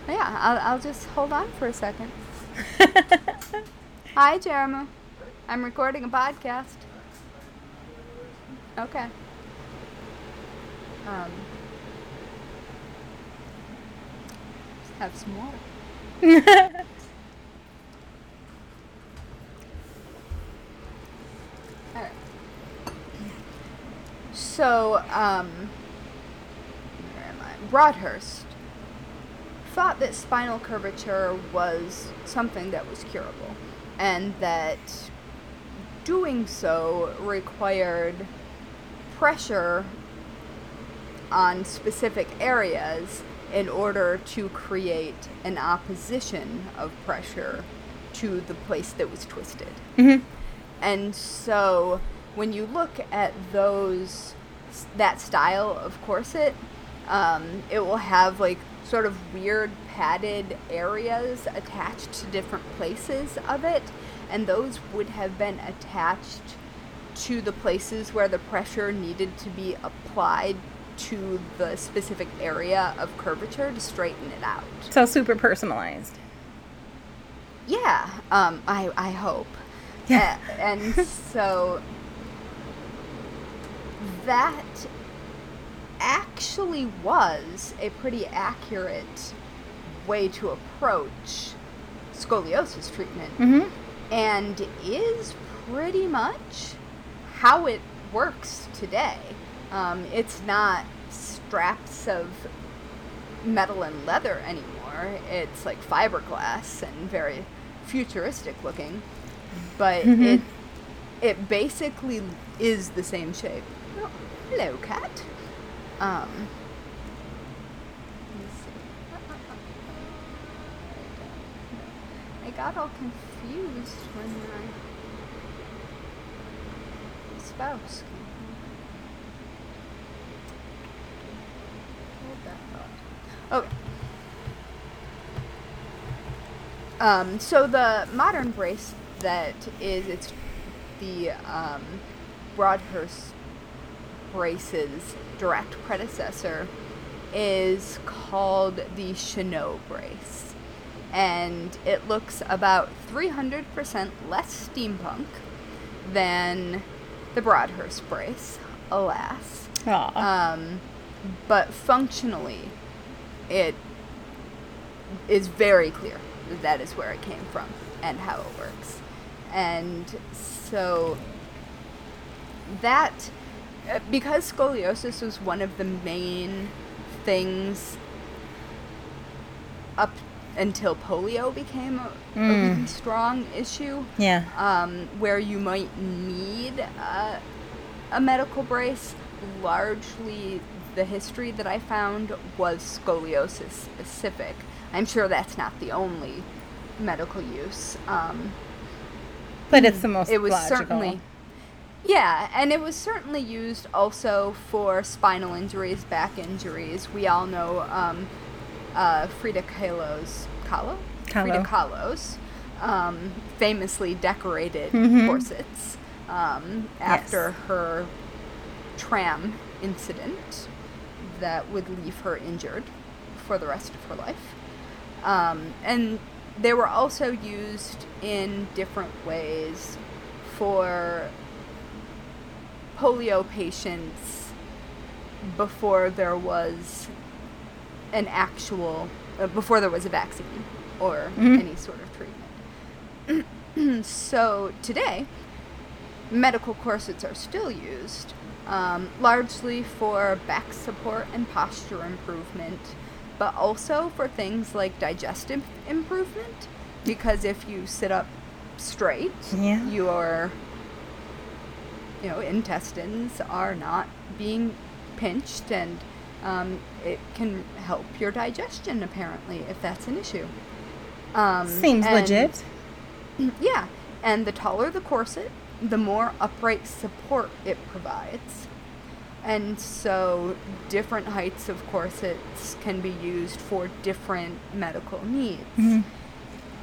yeah, I'll, I'll just hold on for a second. Hi, Jeremy. I'm recording a podcast. Okay. Um, have some water. Alright. So, um, where am I? Brodhurst thought that spinal curvature was something that was curable, and that doing so required pressure on specific areas in order to create an opposition of pressure to the place that was twisted. Mhm. And so when you look at those that style of corset, um, it will have like sort of weird padded areas attached to different places of it, and those would have been attached to the places where the pressure needed to be applied to the specific area of curvature to straighten it out. So super personalized. Yeah, um, I I hope. Yeah. A- and so that actually was a pretty accurate way to approach scoliosis treatment Mm-hmm. and is pretty much how it works today. Um, it's not straps of metal and leather anymore. It's like fiberglass and very futuristic looking, but Mhm. it it basically is the same shape. Oh, hello, cat. Um. I got all confused when my spouse came that thought. Okay. Um, so the modern brace that is it's the um, Brodhurst brace's direct predecessor is called the Chêneau brace. And it looks about 300% less steampunk than the Brodhurst brace, alas. Aw. Um, but functionally, it is very clear that that is where it came from and how it works. And so that, because scoliosis was one of the main things up until polio became a, a Mm. really strong issue, yeah. um, where you might need a, a medical brace. Largely, the history that I found was scoliosis specific. I'm sure that's not the only medical use. Um, But it's the most it was logical. certainly, yeah, and it was certainly used also for spinal injuries, back injuries. We all know um, uh, Frida Kahlo's Kahlo, Frida Kahlo. Kahlo's um, famously decorated Mhm. corsets um, after her tram incident that would leave her injured for the rest of her life. Um, and they were also used in different ways for polio patients before there was an actual, uh, before there was a vaccine or Mhm. any sort of treatment. so today, medical corsets are still used, um, largely for back support and posture improvement, but also for things like digestive improvement. Because if you sit up straight, Yeah. your you know intestines are not being pinched, and um, it can help your digestion apparently if that's an issue. Um, Seems and- legit. yeah, and the taller the corset, the more upright support it provides. And so different heights of corsets can be used for different medical needs. Mhm.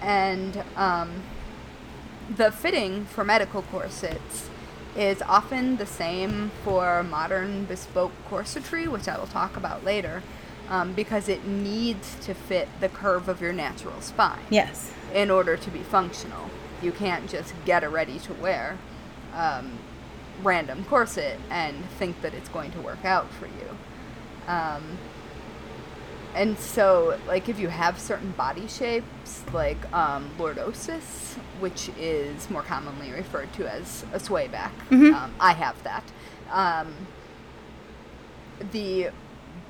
And um, the fitting for medical corsets is often the same for modern bespoke corsetry, which I will talk about later, um, because it needs to fit the curve of your natural spine Yes. in order to be functional. You can't just get a ready to wear um, random corset and think that it's going to work out for you. Um, and so, like, if you have certain body shapes, like um, lordosis, which is more commonly referred to as a swayback, Mhm. um, I have that. Um, the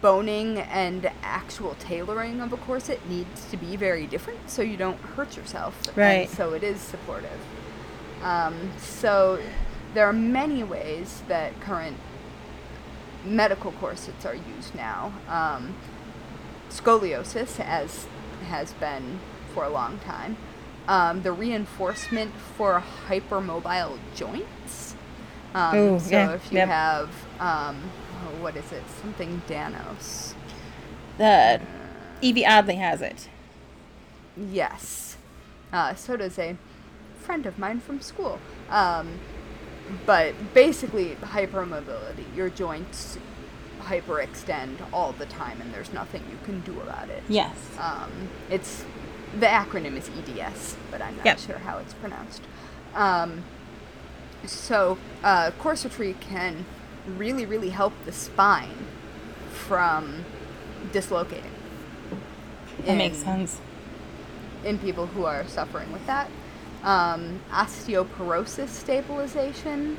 boning and actual tailoring of a corset needs to be very different so you don't hurt yourself. Right. And so it is supportive. Um, so there are many ways that current medical corsets are used now. Scoliosis, as has been for a long time. Um, the reinforcement for hypermobile joints. Um, Ooh, so yeah, if you yep. have, um, oh, what is it? Something Danos. The Evie Oddly has it. Yes. Uh, so does a friend of mine from school. Um, but basically, hypermobility. Your joints hyperextend all the time, and there's nothing you can do about it. Yes. Um, it's the acronym is EDS, but I'm not Yep. sure how it's pronounced. Um, so uh, corsetry can really, really help the spine from dislocating. That makes sense. in people who are suffering with that. Um, osteoporosis stabilization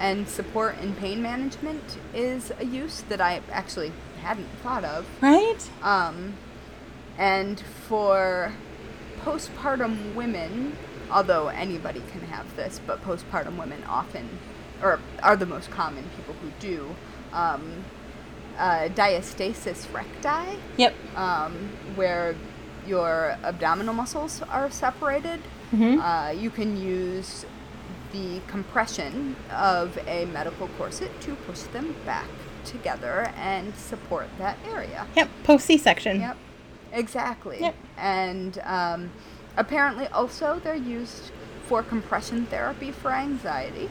and support in pain management is a use that I actually hadn't thought of. Right? Um, and for postpartum women, although anybody can have this, but postpartum women often, or are the most common people who do, um, uh, diastasis recti, Yep. um, where your abdominal muscles are separated. Mhm. Uh, you can use the compression of a medical corset to push them back together and support that area. Yep. Post C section. Yep, exactly. Yep. And um, apparently, also, they're used for compression therapy for anxiety.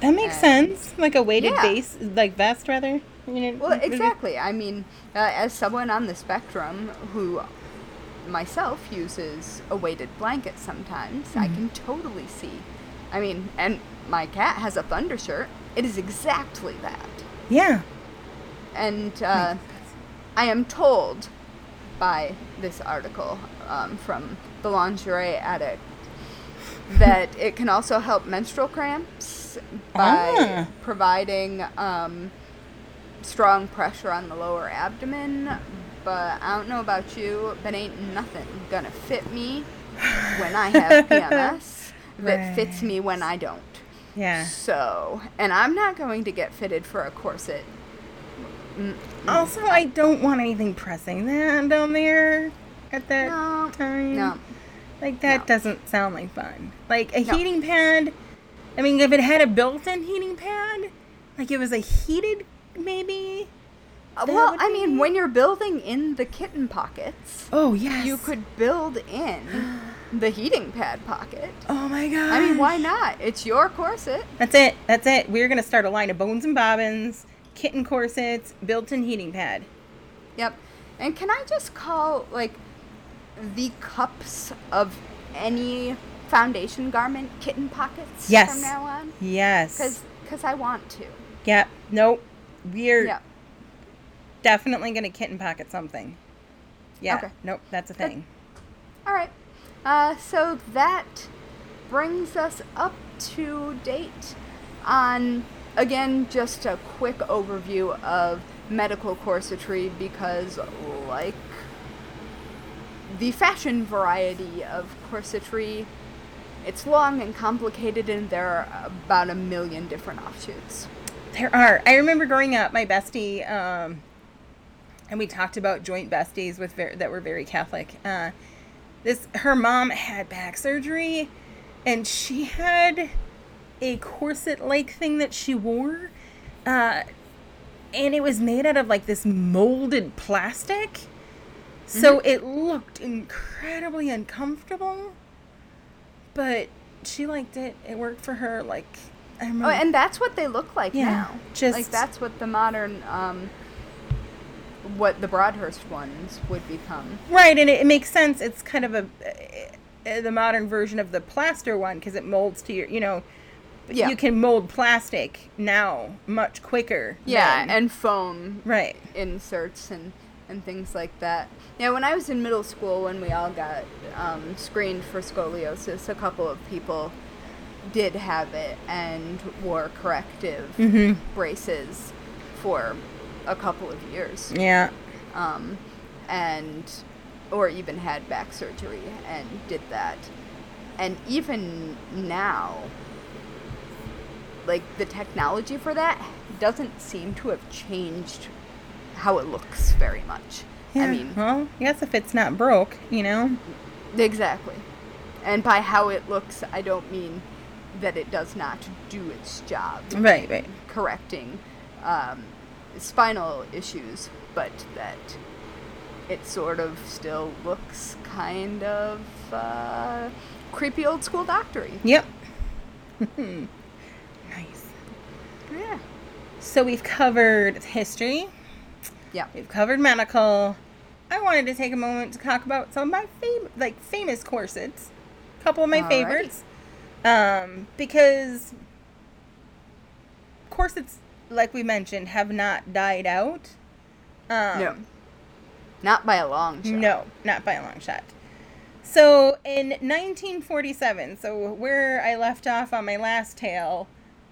That makes And- sense. Like a weighted Yeah. base, like vest rather. You know, Well, exactly. I mean, uh, as someone on the spectrum who myself uses a weighted blanket sometimes, I can totally see. I mean, and my cat has a thunder shirt. It is exactly that. Yeah. And uh, I am told by this article um, from the Lingerie Addict that it can also help menstrual cramps by Ah. providing um, strong pressure on the lower abdomen. But I don't know about you, but ain't nothing gonna fit me when I have PMS that fits me when I don't. Yeah. So, and I'm not going to get fitted for a corset. Mm, Also, I don't want anything pressing that down there at that No, time. no. Like that No. doesn't sound like fun. Like a No. heating pad. I mean, if it had a built-in heating pad, like it was a heated maybe. Uh, well, I mean, be- when you're building in the kitten pockets, Oh yes. you could build in the heating pad pocket. Oh my god. I mean, why not? It's your corset. That's it. That's it. We're gonna start a line of bones and bobbins, kitten corsets, built-in heating pad. Yep. And can I just call, like, the cups of any foundation garment kitten pockets Yes. from now on? Yes. Because cuz I want to. yeah. Nope. We're Yeah. definitely gonna kitten pocket something. Yeah. Okay. Nope. That's a thing. All right. Uh, so that brings us up to date on, again, just a quick overview of medical corsetry because, like the fashion variety of corsetry, it's long and complicated, and there are about a million different offshoots. There are. I remember growing up, my bestie, um, and we talked about joint besties with ver- that were very Catholic. Uh, this her mom had back surgery, and she had a corset like thing that she wore. Uh, and it was made out of like this molded plastic. So it looked incredibly uncomfortable. But she liked it. It worked for her. Like, I remember. Oh, and that's what they look like Yeah, now. just- like that's what the modern, um, what the Brodhurst ones would become. Right, and it, it makes sense. It's kind of a uh, the modern version of the plaster one because it molds to your, you know, Yeah. you can mold plastic now much quicker. Yeah, than- and foam right. inserts and and things like that. Yeah, when I was in middle school, when we all got um, screened for scoliosis, a couple of people did have it and wore corrective Mm-hmm. braces for a couple of years, Yeah. um, and or even had back surgery and did that. And even now, like the technology for that doesn't seem to have changed how it looks very much. Yeah. I mean, well, I guess if it's not broke, you know. exactly. And by how it looks, I don't mean that it does not do its job Right. Right. correcting um, spinal issues, but that it sort of still looks kind of uh, creepy old school doctory. Yep. nice. Yeah. So we've covered history. Yeah. We've covered medical. I wanted to take a moment to talk about some of my fam- like famous corsets. A couple of my Alrighty. favorites. Um, because corsets, like we mentioned, have not died out. Um, No. Not by a long shot. No, not by a long shot. So in 1947, so where I left off on my last tale,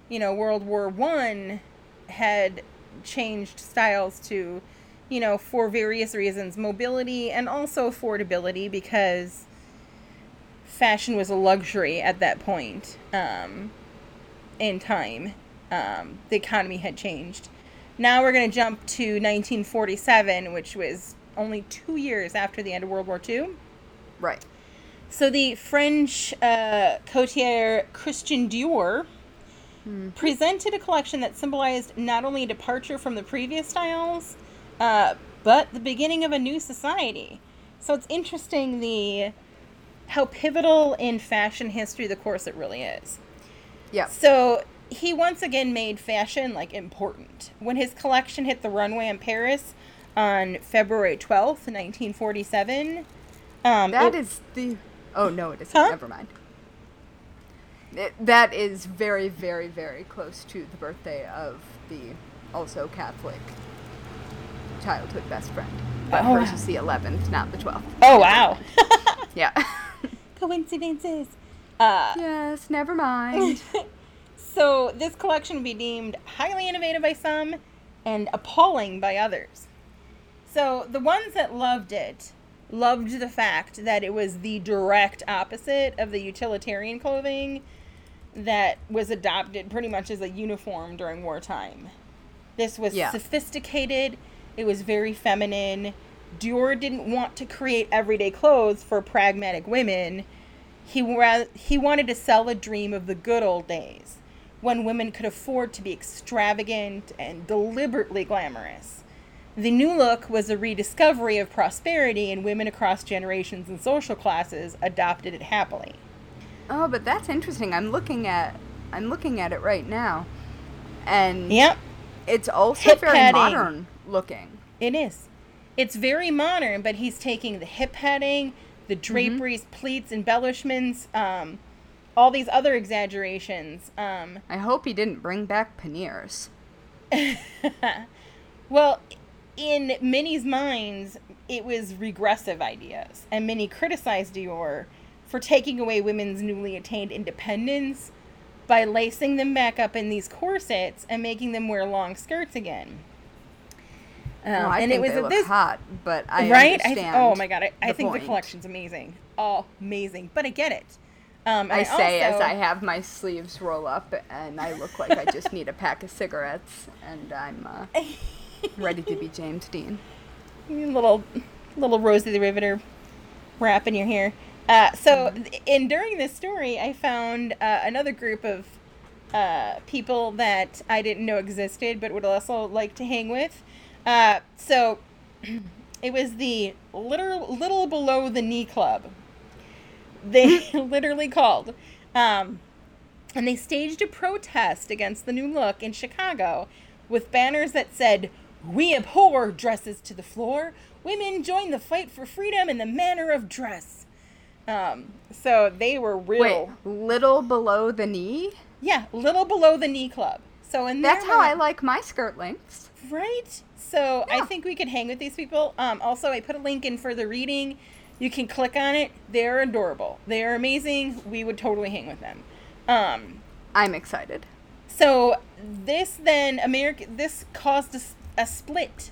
you know, World War One had changed styles to, you know, for various reasons, mobility and also affordability because fashion was a luxury at that point um, in time. Um, the economy had changed. Now we're going to jump to 1947, which was only two years after the end of World War II. Right. So the French uh, Christian Dior presented a collection that symbolized not only a departure from the previous styles, uh, but the beginning of a new society. So it's interesting the how pivotal in fashion history the corset really is. Yeah. So he once again made fashion like important. When his collection hit the runway in Paris on February 12th, 1947, um, That it- is the. Oh no, it isn't. Huh? Never mind. It, that is very, very, very close to the birthday of the also Catholic childhood best friend. But Oh, hers wow. is the 11th, not the 12th. Oh wow. Yeah. Coincidences. Uh, yes, never mind. so this collection would be deemed highly innovative by some and appalling by others. So the ones that loved it loved the fact that it was the direct opposite of the utilitarian clothing that was adopted pretty much as a uniform during wartime. This was Yeah. sophisticated, it was very feminine. Dior didn't want to create everyday clothes for pragmatic women. He ra- he wanted to sell a dream of the good old days when women could afford to be extravagant and deliberately glamorous. The new look was a rediscovery of prosperity, and women across generations and social classes adopted it happily. oh, but that's interesting. I'm looking at I'm looking at it right now. And Yep, it's also Hip very padding. modern looking. it is. It's very modern, but he's taking the hip padding, the Mm-hmm. draperies, pleats, embellishments, um, all these other exaggerations. Um, I hope he didn't bring back panniers. Well, in Minnie's minds, it was regressive ideas, and Minnie criticized Dior for taking away women's newly attained independence by lacing them back up in these corsets and making them wear long skirts again. Um, No, I and think it was they look this hot, but I right. I, oh my god! I, I think the collection's amazing. Oh, amazing! But I get it. Um, I and say as I have my sleeves roll up and I look like I just need a pack of cigarettes and I'm uh, ready to be James Dean. little little Rosie the Riveter wrap in your hair. Uh, so, Mm-hmm. in during this story, I found uh, another group of uh, people that I didn't know existed, but would also like to hang with. Uh, so it was the little little below the knee club. They literally called, um, and they staged a protest against the new look in Chicago, with banners that said, "We abhor dresses to the floor. Women join the fight for freedom in the manner of dress." Um, so they were real. Wait, little below the knee? Yeah, little below the knee club. So in That's how I like my skirt lengths. Right. So I think we could hang with these people. Um, also, I put a link in for the reading. You can click on it. They're adorable. They are amazing. We would totally hang with them. Um, I'm excited. so this then America this caused a split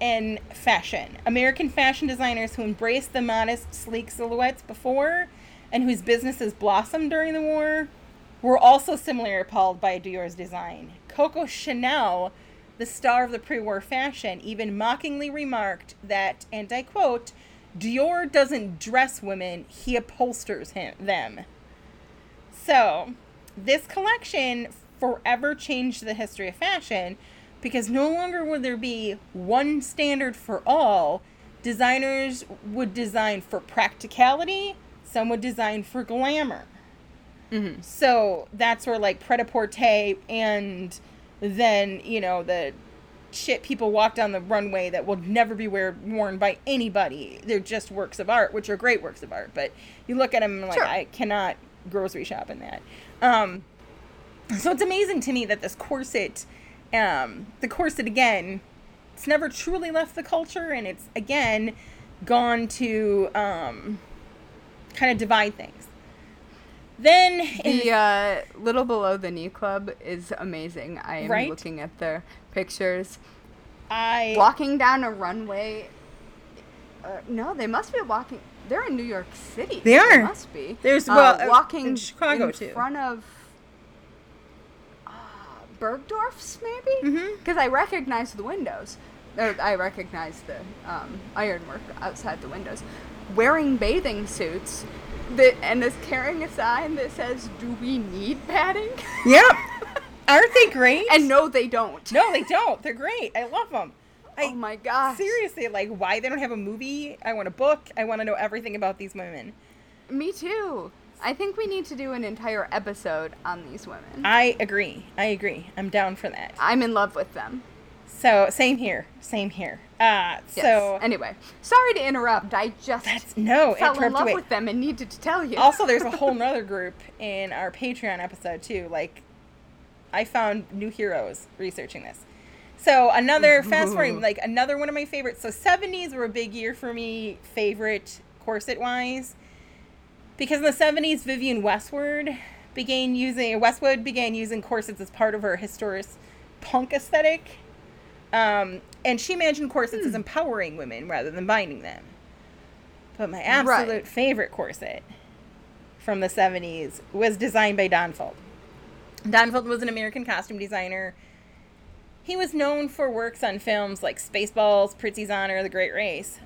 in fashion. American fashion designers who embraced the modest, sleek silhouettes before, and whose businesses blossomed during the war, were also similarly appalled by Dior's design. Coco Chanel, the star of the pre-war fashion, even mockingly remarked that, and I quote, "Dior doesn't dress women; he upholsters him them." So, this collection forever changed the history of fashion because no longer would there be one standard for all. Designers would design for practicality, some would design for glamour. Mm-hmm. So that's where like pret a porter and then, you know, the shit people walk down the runway that will never be wear, worn by anybody. They're just works of art, which are great works of art, but you look at them and like, Sure. I cannot grocery shop in that. Um, so it's amazing to me that this corset, um, the corset again, it's never truly left the culture, and it's again gone to um, kind of divide things. Then in The uh, little below the knee club is amazing. I am Right? looking at their pictures. I Walking down a runway. Uh, no, they must be walking. They're in New York City. They are. must be. There's- Uh, well, uh, walking in Chicago, in too. front of uh, Bergdorf's maybe because I recognize the windows. Or I recognize the um, ironwork outside the windows. Wearing bathing suits. That, and is carrying a sign that says, "Do we need padding?" Yep. Aren't they great? and no, they don't. no, they don't. They're great. I love them. I, oh my god! Seriously, like why they don't have a movie? I want a book. I want to know everything about these women. Me too. I think we need to do an entire episode on these women. I agree. I agree. I'm down for that. I'm in love with them. So same here. Same here. Uh, Yes. so anyway, sorry to interrupt. I just that's no fell in love away. with them and needed to tell you. also, there's a whole nother group in our Patreon episode too. Like, I found new heroes researching this. So another fast forward, like another one of my favorites. So 70s were a big year for me, favorite corset wise, because in the 70s, Vivienne Westwood began using Westwood began using corsets as part of her historic punk aesthetic. Um, and she imagined corsets as empowering women rather than binding them. But my absolute Right. favorite corset from the 70s was designed by Donfeld. Donfeld was an American costume designer. He was known for works on films like Spaceballs, Prizzi's Honor, The Great Race.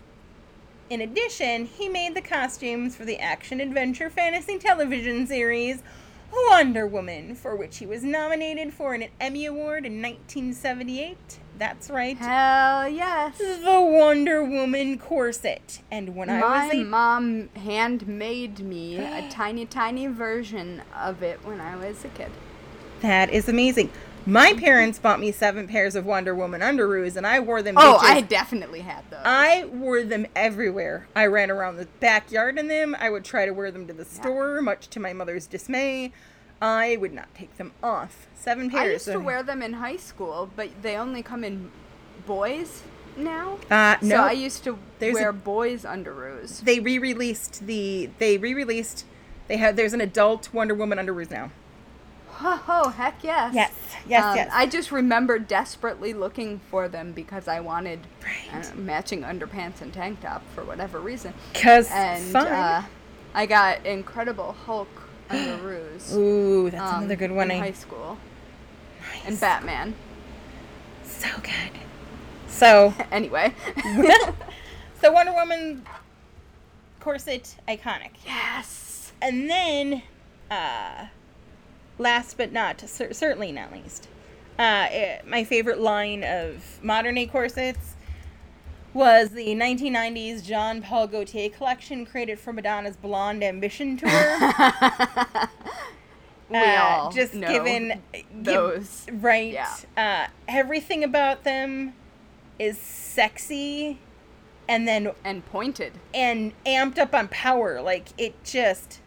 In addition, he made the costumes for the action adventure fantasy television series Wonder Woman, for which he was nominated for an Emmy Award in 1978. That's right. Hell yes. The Wonder Woman corset. And when I My was a mom handmade me a tiny, tiny version of it when I was a kid. That is amazing. My parents bought me seven pairs of Wonder Woman underoos, and I wore them. Oh, bitches. I definitely had those. I wore them everywhere. I ran around the backyard in them. I would try to wear them to the store, much to my mother's dismay. I would not take them off. Seven pairs. I used to of- wear them in high school, but they only come in boys now. Uh, no. So I used to There's wear a- boys underoos. they re-released the. They re-released. They have. There's an adult Wonder Woman underoos now. Oh, oh, heck yes. Yes, yes, Um, yes. I just remember desperately looking for them because I wanted Right. uh, matching underpants and tank top for whatever reason. Cause And fun. uh, I got Incredible Hulk underoos. Ooh, that's um, another good one. in I- high school. Nice. And Batman. So good. So, Anyway. so Wonder Woman corset iconic. yes. And then, uh, last but not cer- certainly not least, uh, eh, my favorite line of modern day corsets was the 1990s Jean Paul Gaultier collection created for Madonna's Blonde Ambition tour. We Uh, all just know given give- those. right. Yeah. Uh, everything about them is sexy, and then and pointed. and amped up on power. Like it just.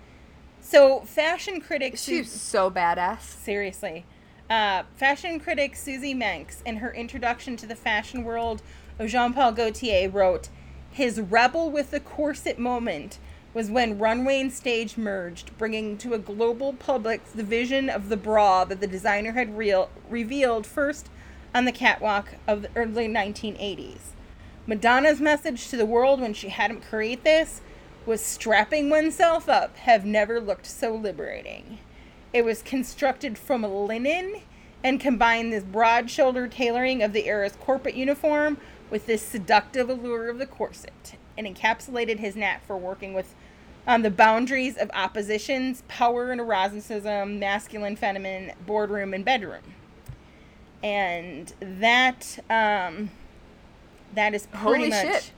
So fashion critic. She's so badass. Seriously. Uh, fashion critic Suzy Menkes, in her introduction to the fashion world of Jean Paul Gaultier, wrote His rebel with the corset moment was when runway and stage merged, bringing to a global public the vision of the bra that the designer had real- revealed first on the catwalk of the early 1980s. Madonna's message to the world when she had him create this was strapping oneself up have never looked so liberating. It was constructed from linen and combined this broad shoulder tailoring of the era's corporate uniform with this seductive allure of the corset and encapsulated his knack for working with on the boundaries of oppositions, power and eroticism, masculine, feminine, boardroom, and bedroom. And that um, that is pretty Holy much shit.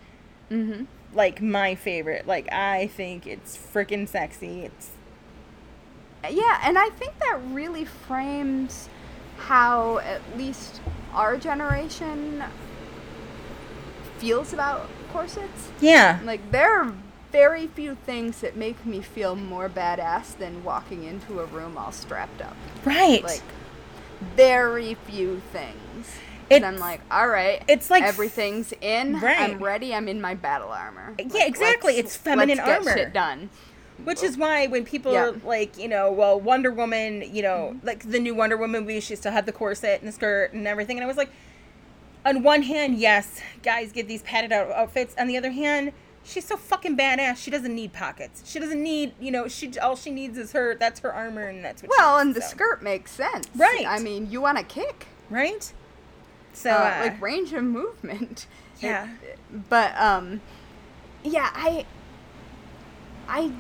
Mm-hmm. Like my favorite. Like I think it's freaking sexy. It's Yeah, and I think that really frames how at least our generation feels about corsets. yeah, Like there are very few things that make me feel more badass than walking into a room all strapped up. right. Like very few things. And I'm like, all right, it's like- everything's in. Right. I'm ready. I'm in my battle armor. Yeah, Like, exactly, it's feminine let's get armor. Shit done. Which is why when people Yeah. are like, you know, well, Wonder Woman, you know, like the new Wonder Woman movie, she still had the corset and the skirt and everything. And I was like, on one hand, yes, guys get these padded out outfits. On the other hand, she's so fucking badass. She doesn't need pockets. She doesn't need, you know, she all she needs is her. That's her armor, and that's what. she Well, needs, and the so. skirt makes sense. Right. I mean, you want to kick. right? So, uh, uh, like range of movement. Yeah. It- but um, yeah, I I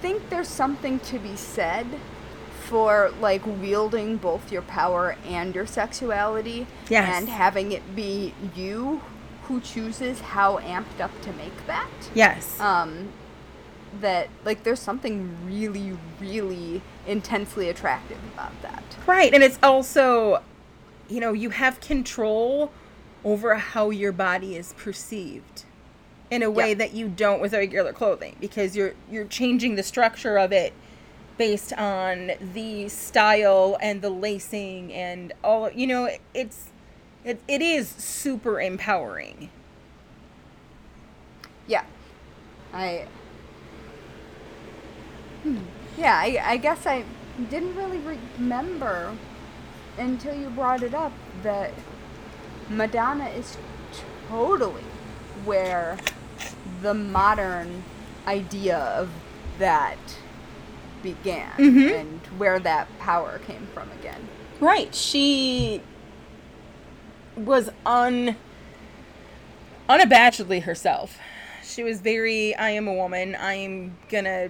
think there's something to be said for like wielding both your power and your sexuality Yes. and having it be you who chooses how amped up to make that yes, um that like there's something really really intensely attractive about that Right, and it's also, you know, you have control over how your body is perceived in a way Yeah. that you don't with regular clothing because you're you're changing the structure of it based on the style and the lacing and all you know it's it, it is super empowering Yeah. I. Hmm. Yeah, I, I guess I didn't really remember until you brought it up that Madonna is totally where the modern idea of that began Mhm. and where that power came from again. right she was un unabashedly herself she was very i am a woman i am gonna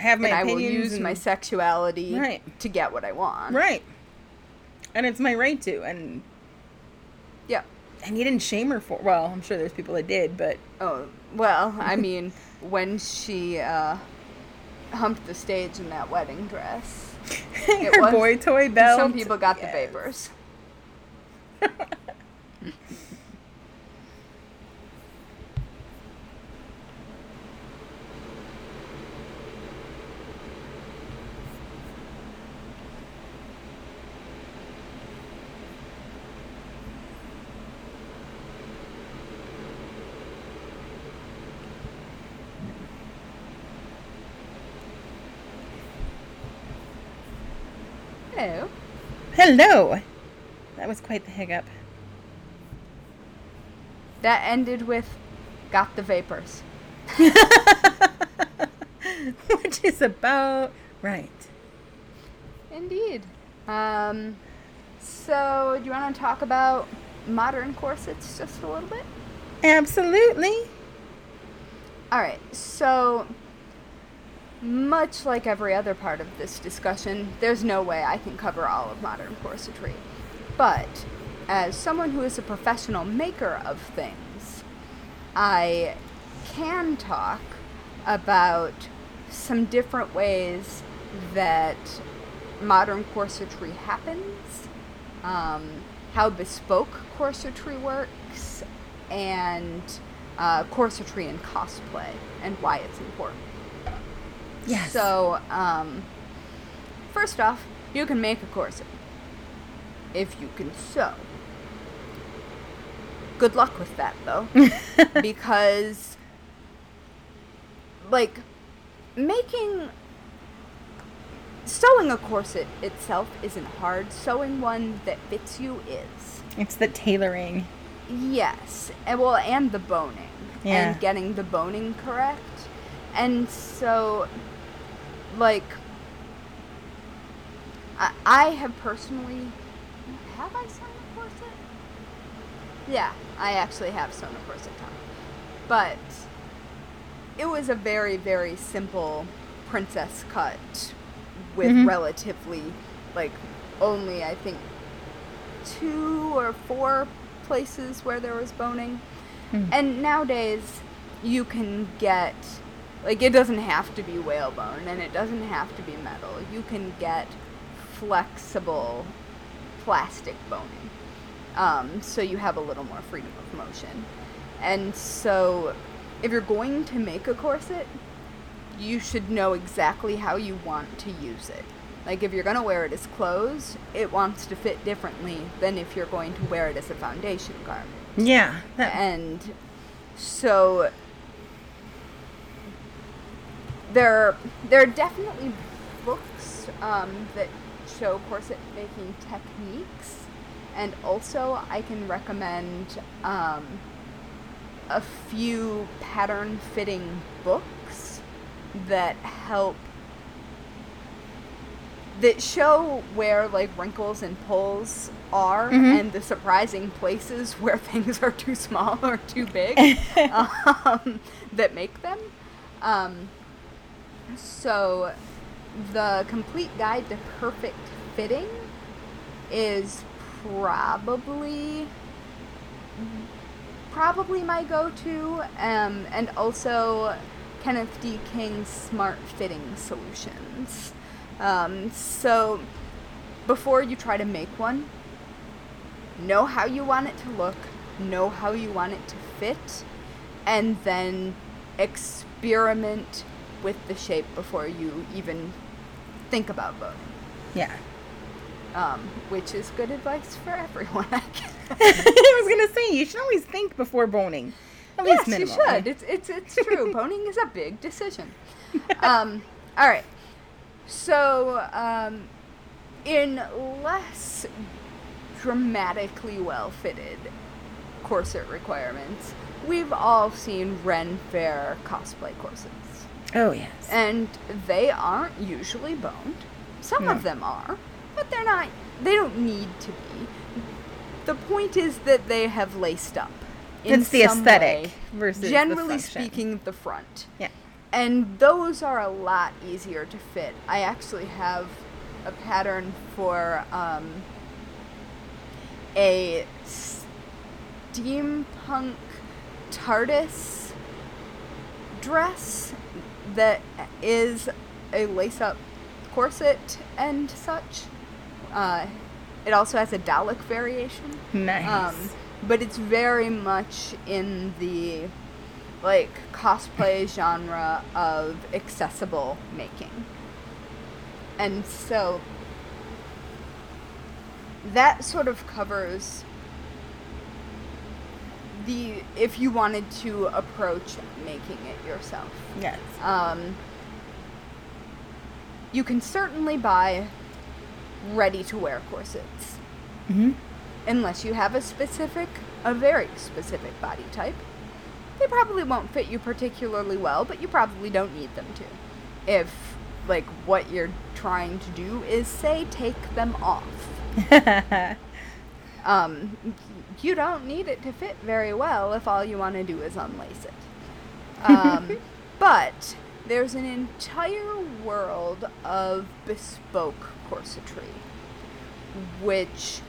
have my and I will use and- my sexuality Right. to get what I want. right and it's my right to and Yeah. and you didn't shame her for well i'm sure there's people that did but Oh, well, I mean, when she uh, humped the stage in that wedding dress, It her was- boy toy belt some people got Yes. the vapors. Hello. Hello that was quite the hiccup That ended with got the vapors. which is about right Indeed. Um, so, do you want to talk about modern corsets just a little bit? absolutely All right. So, much like every other part of this discussion, there's no way I can cover all of modern corsetry. But as someone who is a professional maker of things, I can talk about some different ways that modern corsetry happens, um, how bespoke corsetry works, and uh, corsetry and cosplay, and why it's important. Yes. So, um, first off, you can make a corset if you can sew. Good luck with that, though, because, like, making sewing a corset itself isn't hard. Sewing one that fits you is. it's the tailoring. Yes, and well, and the boning, Yeah. and getting the boning correct, and so, like, I, I have personally, have I sewn a corset? Yeah, I actually have sewn a corset top, but it was a very very simple princess cut with Mhm. relatively, like, only I think two or four places where there was boning. Hmm. And nowadays, you can get, like, it doesn't have to be whalebone and it doesn't have to be metal. You can get flexible plastic boning. Um, so you have a little more freedom of motion. And so, if you're going to make a corset, you should know exactly how you want to use it. Like if you're going to wear it as clothes, it wants to fit differently than if you're going to wear it as a foundation garment. Yeah. That, And so there there are definitely books um, that show corset making techniques and also I can recommend um, a few pattern fitting books that help that show where like wrinkles and pulls are Mhm. and the surprising places where things are too small or too big um, that make them. Um, so, the complete guide to perfect fitting is probably probably my go-to, um, and also Kenneth D. King's Smart Fitting Solutions. Um, so, before you try to make one, know how you want it to look, know how you want it to fit, and then experiment with the shape before you even think about boning. yeah. Um, which is good advice for everyone, I guess. I was gonna say you should always think before boning. At yes, least you should. It's it's it's true. Boning is a big decision. Um, all right. So, um, in less dramatically well fitted corset requirements, we've all seen Ren Fair cosplay corsets. Oh yes. And they aren't usually boned. Some No. of them are, but they're not, they don't need to be. The point is that they have laced up. in it's the some aesthetic way, versus the generally function. speaking, the front. Yeah. And those are a lot easier to fit. I actually have a pattern for um, a steampunk TARDIS dress that is a lace up corset and such. Uh, it also has a Dalek variation. Nice. Um, but it's very much in the like cosplay genre of accessible making. And so that sort of covers the if you wanted to approach making it yourself. yes. Um, you can certainly buy ready to wear corsets hmm unless you have a specific, a very specific body type. They probably won't fit you particularly well, but you probably don't need them to. If, like, what you're trying to do is, say, take them off. Um, you don't need it to fit very well if all you want to do is unlace it. Um, but there's an entire world of bespoke corsetry, which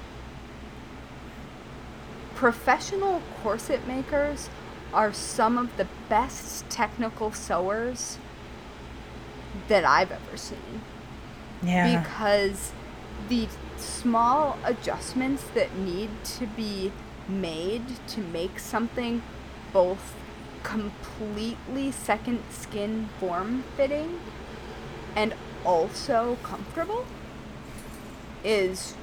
professional corset makers are some of the best technical sewers that I've ever seen Yeah. because the small adjustments that need to be made to make something both completely second skin form fitting and also comfortable is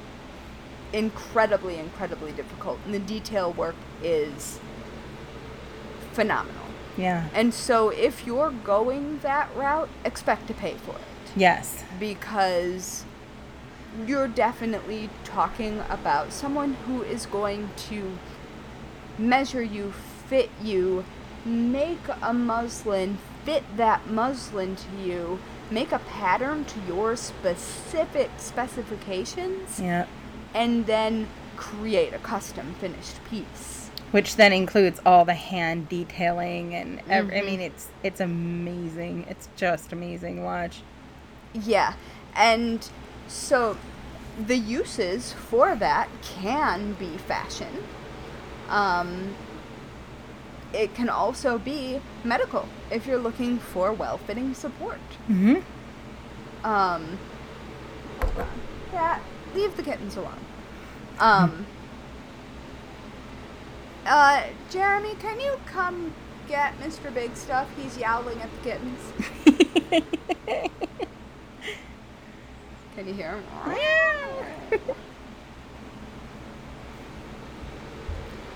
incredibly incredibly difficult and the detail work is phenomenal yeah. and so if you're going that route expect to pay for it Yes. because you're definitely talking about someone who is going to measure you, fit you, make a muslin, fit that muslin to you, make a pattern to your specific specifications, Yeah. and then create a custom finished piece. Which then includes all the hand detailing and ev- I Mhm. mean it's it's amazing. It's just amazing watch. Yeah, and so the uses for that can be fashion. Um, it can also be medical if you're looking for well-fitting support. Mhm. Um. Cat, leave the kittens alone. Um, uh, Jeremy, can you come get Mr. Big Stuff? He's yowling at the kittens. Can you hear him?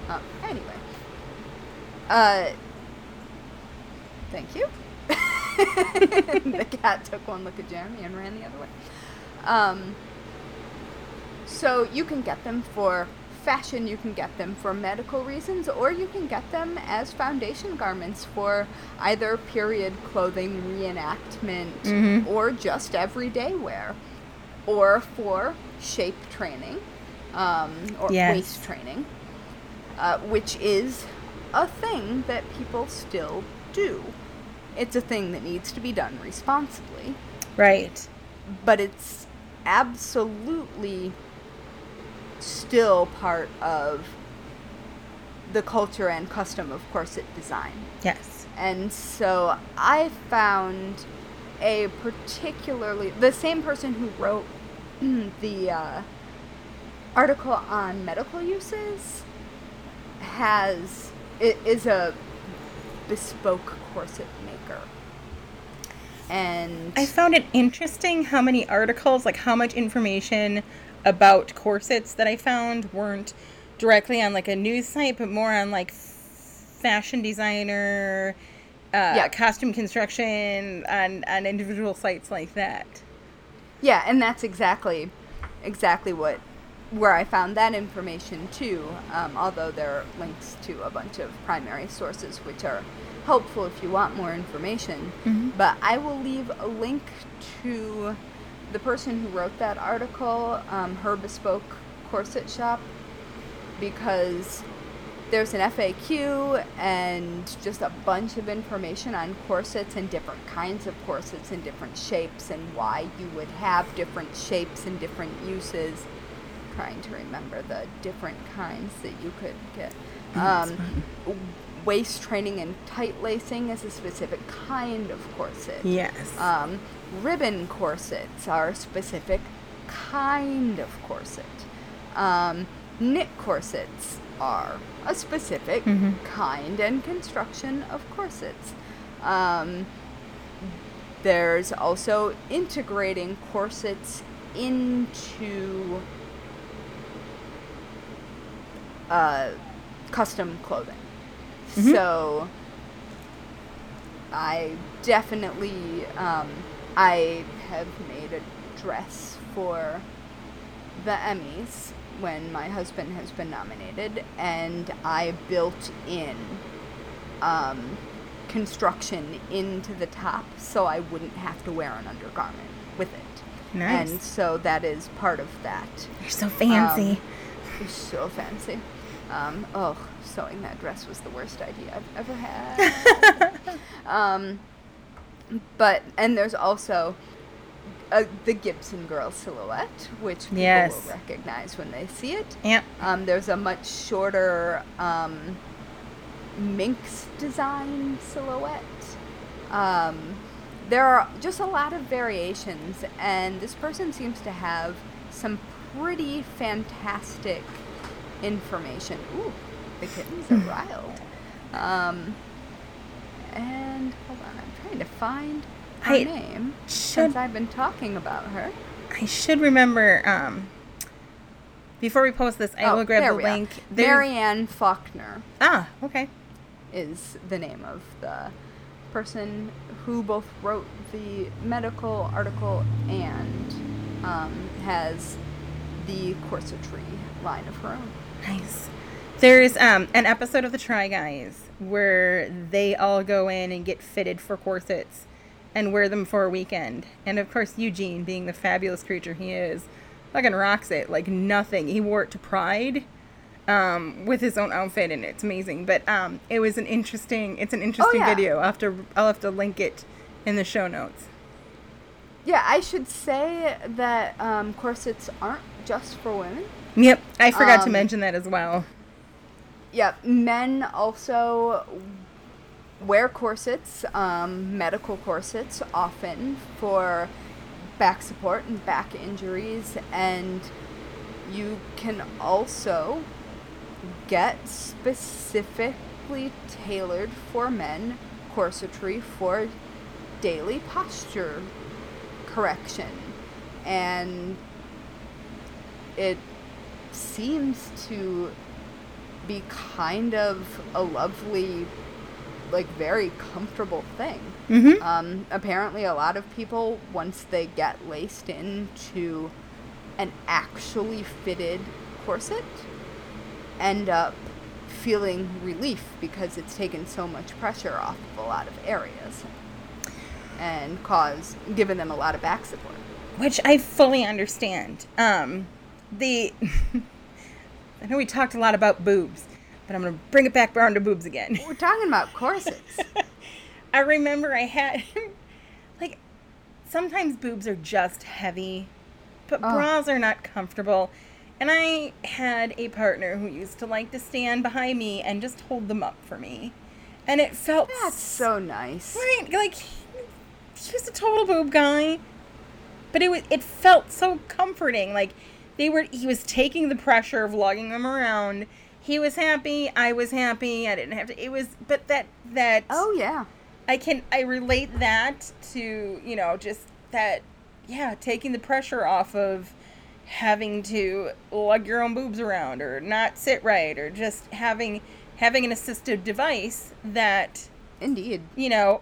Uh, anyway. Uh, thank you. the cat took one look at Jeremy and ran the other way. Um, so you can get them for fashion, you can get them for medical reasons, or you can get them as foundation garments for either period clothing reenactment Mhm. or just everyday wear, or for shape training um, or Yes. waist training, uh, which is a thing that people still do. It's a thing that needs to be done responsibly Right. but it's absolutely still part of the culture and custom of corset design. Yes. And so I found a particularly the same person who wrote the uh, article on medical uses has is a bespoke corset maker. And I found it interesting how many articles, like how much information about corsets that I found weren't directly on like a news site, but more on like fashion designer, uh, Yeah. costume construction, on on individual sites like that. Yeah, and that's exactly exactly what where I found that information too. Um, although there are links to a bunch of primary sources which are helpful if you want more information. Mhm. But I will leave a link to the person who wrote that article, um, her bespoke corset shop, because there's an FAQ and just a bunch of information on corsets and different kinds of corsets and different shapes and why you would have different shapes and different uses. Trying to remember the different kinds that you could get. Um, waist training and tight lacing is a specific kind of corset. Yes. Um, ribbon corsets are a specific kind of corset. Um, knit corsets are a specific Mhm. kind and construction of corsets. Um, there's also integrating corsets into uh, custom clothing. Mhm. So I definitely um, I have made a dress for the Emmys when my husband has been nominated, and I built in um, construction into the top so I wouldn't have to wear an undergarment with it. Nice. And so that is part of that. You're so fancy. You're so fancy. Um, oh, sewing that dress was the worst idea I've ever had. um, but and there's also uh, the Gibson girl silhouette, which people Yes. will recognize when they see it. Yep. Um, there's a much shorter um, minx design silhouette. Um, there are just a lot of variations, and this person seems to have some pretty fantastic information. Ooh, the kittens are riled. Um, and hold on, I'm trying to find her I name should- since I've been talking about her. I should remember. Um, before we post this, I Oh, will grab the link. There's- Marianne Faulkner. Ah, okay. is the name of the person who both wrote the medical article and um, has the corsetry line of her own. Nice. There's um, an episode of the Try Guys where they all go in and get fitted for corsets and wear them for a weekend. And of course, Eugene, being the fabulous creature he is, fucking rocks it like nothing. He wore it to Pride um, with his own outfit, and it's amazing. But um, it was an interesting. It's an interesting yeah. video. I'll have to. I'll have to link it in the show notes. Yeah, I should say that um, corsets aren't just for women. Yep, I forgot to Um, mention that as well. Yeah, men also wear corsets, um, medical corsets, often for back support and back injuries, and you can also get specifically tailored for men corsetry for daily posture correction. And it seems to be kind of a lovely, like very comfortable thing. Mm-hmm. Um, apparently, a lot of people, once they get laced into an actually fitted corset, end up feeling relief because it's taken so much pressure off of a lot of areas and cause given them a lot of back support. which I fully understand. Um, the I know we talked a lot about boobs, but I'm gonna bring it back around to boobs again. We're talking about corsets. I remember I had like sometimes boobs are just heavy, but Oh. bras are not comfortable. And I had a partner who used to like to stand behind me and just hold them up for me. And it felt That's so nice. Right, like he was a total boob guy, but it was it felt so comforting. Like they were, he was taking the pressure of lugging them around. He was happy. I was happy. I didn't have to. It was, but that that Oh yeah. I can I relate that to you know just that yeah taking the pressure off of having to lug your own boobs around or not sit right or just having having an assistive device that Indeed. you know,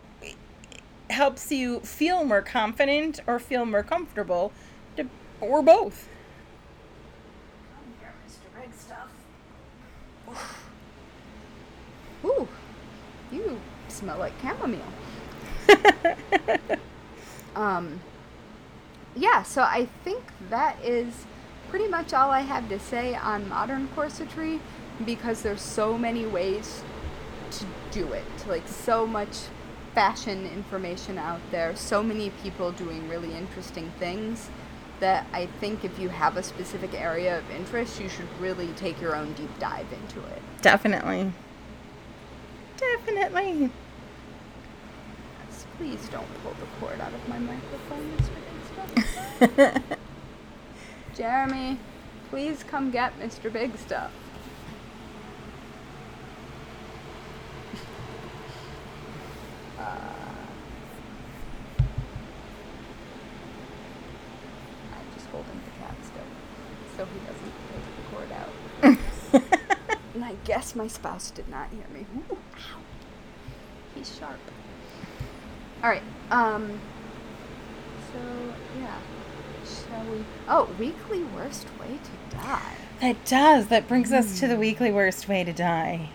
helps you feel more confident or feel more comfortable, to, or both. Ooh, you smell like chamomile. Um, yeah, so I think that is pretty much all I have to say on modern corsetry because there's so many ways to do it. Like, so much fashion information out there, so many people doing really interesting things that I think if you have a specific area of interest, you should really take your own deep dive into it. Definitely. Definitely. Yes, Please don't pull the cord out of my microphone, Mr. Big Stuff. Jeremy, please come get Mr. Big Stuff. Uh, I'm just holding the cat still, so he doesn't take the cord out. And I guess my spouse did not hear me. Ooh. He's sharp. All right. Um. So yeah. Shall we? Oh, weekly worst way to die. that does. That brings us to the weekly worst way to die.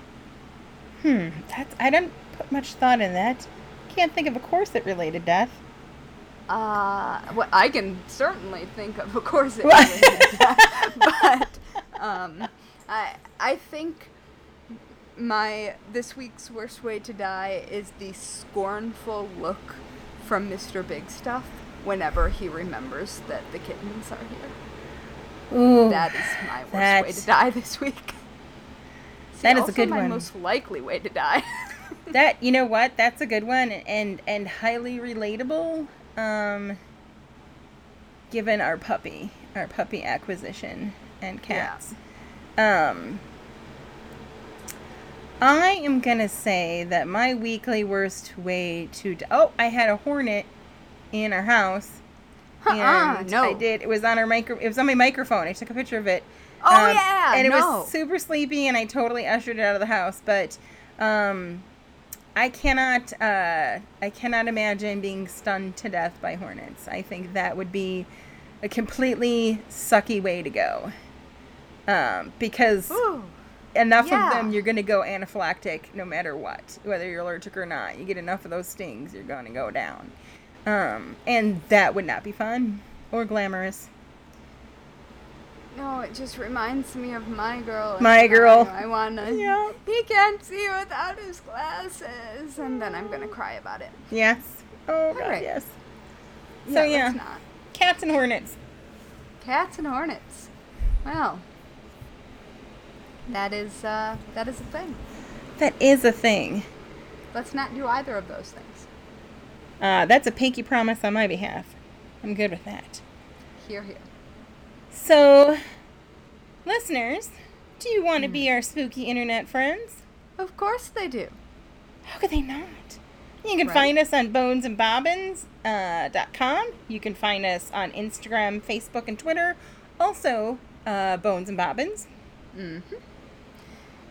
Hmm. That's. I didn't put much thought in that. Can't think of a corset related death. Uh, well, I can certainly think of, of course, it What? related that, but um, I I think my this week's worst way to die is the scornful look from Mr. Big Stuff whenever he remembers that the kittens are here. Ooh, That is my worst way to die this week. See, That is a also good my one. most likely way to die. that you know what? That's a good one and and highly relatable. Um, given our puppy, our puppy acquisition and cats. Um, I am gonna say that my weekly worst way to d- oh, I had a hornet in our house. Uh-uh, and no. I did. It was on our micro. It was on my microphone. I took a picture of it. Oh, yeah, and it no. was super sleepy, and I totally ushered it out of the house. But um, I cannot. Uh, I cannot imagine being stunned to death by hornets. I think that would be a completely sucky way to go. Um, because Ooh. Enough Yeah. of them, you're going to go anaphylactic no matter what, whether you're allergic or not. You get enough of those stings, you're going to go down. Um, and that would not be fun or glamorous. No, it just reminds me of my girl. My Girl. I, I wanna. Yeah. He can't see without his glasses, and then I'm gonna cry about it. Yes. Oh, God, Alright. yes. So, yeah, yeah. Cats and hornets. Cats and hornets. Well, that is uh, that is a thing. That is a thing. Let's not do either of those things. Uh, that's a pinky promise on my behalf. I'm good with that. Hear, hear. So, listeners, do you want to be our spooky internet friends? Of course they do. How could they not? You can Right. find us on bonesandbobbins.com. Uh, dot com. you can find us on Instagram, Facebook, and Twitter. Also, uh, Bones and Bobbins.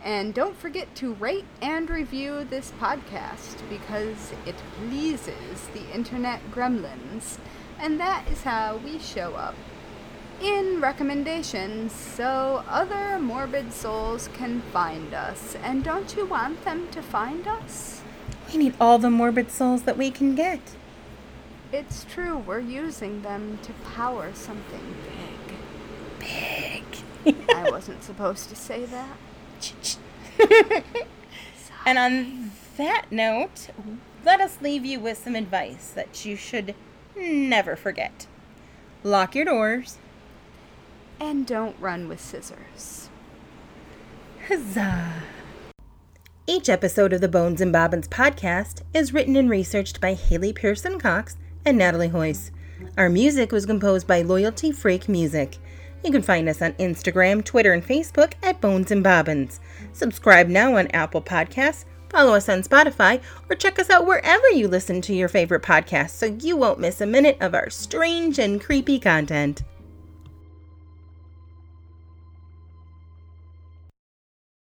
And don't forget to rate and review this podcast because it pleases the internet gremlins. And that is how we show up in recommendations so other morbid souls can find us. And don't you want them to find us? We need all the morbid souls that we can get. It's true, we're using them to power something big. Big. I wasn't supposed to say that. and on that note, let us leave you with some advice that you should never forget. Lock your doors. And don't run with scissors. Huzzah! Each episode of the Bones and Bobbins podcast is written and researched by Haley Pearson Cox and Natali Hoyce. Our music was composed by Loyalty Freak Music. You can find us on Instagram, Twitter, and Facebook at Bones and Bobbins. Subscribe now on Apple Podcasts, follow us on Spotify, or check us out wherever you listen to your favorite podcasts so you won't miss a minute of our strange and creepy content.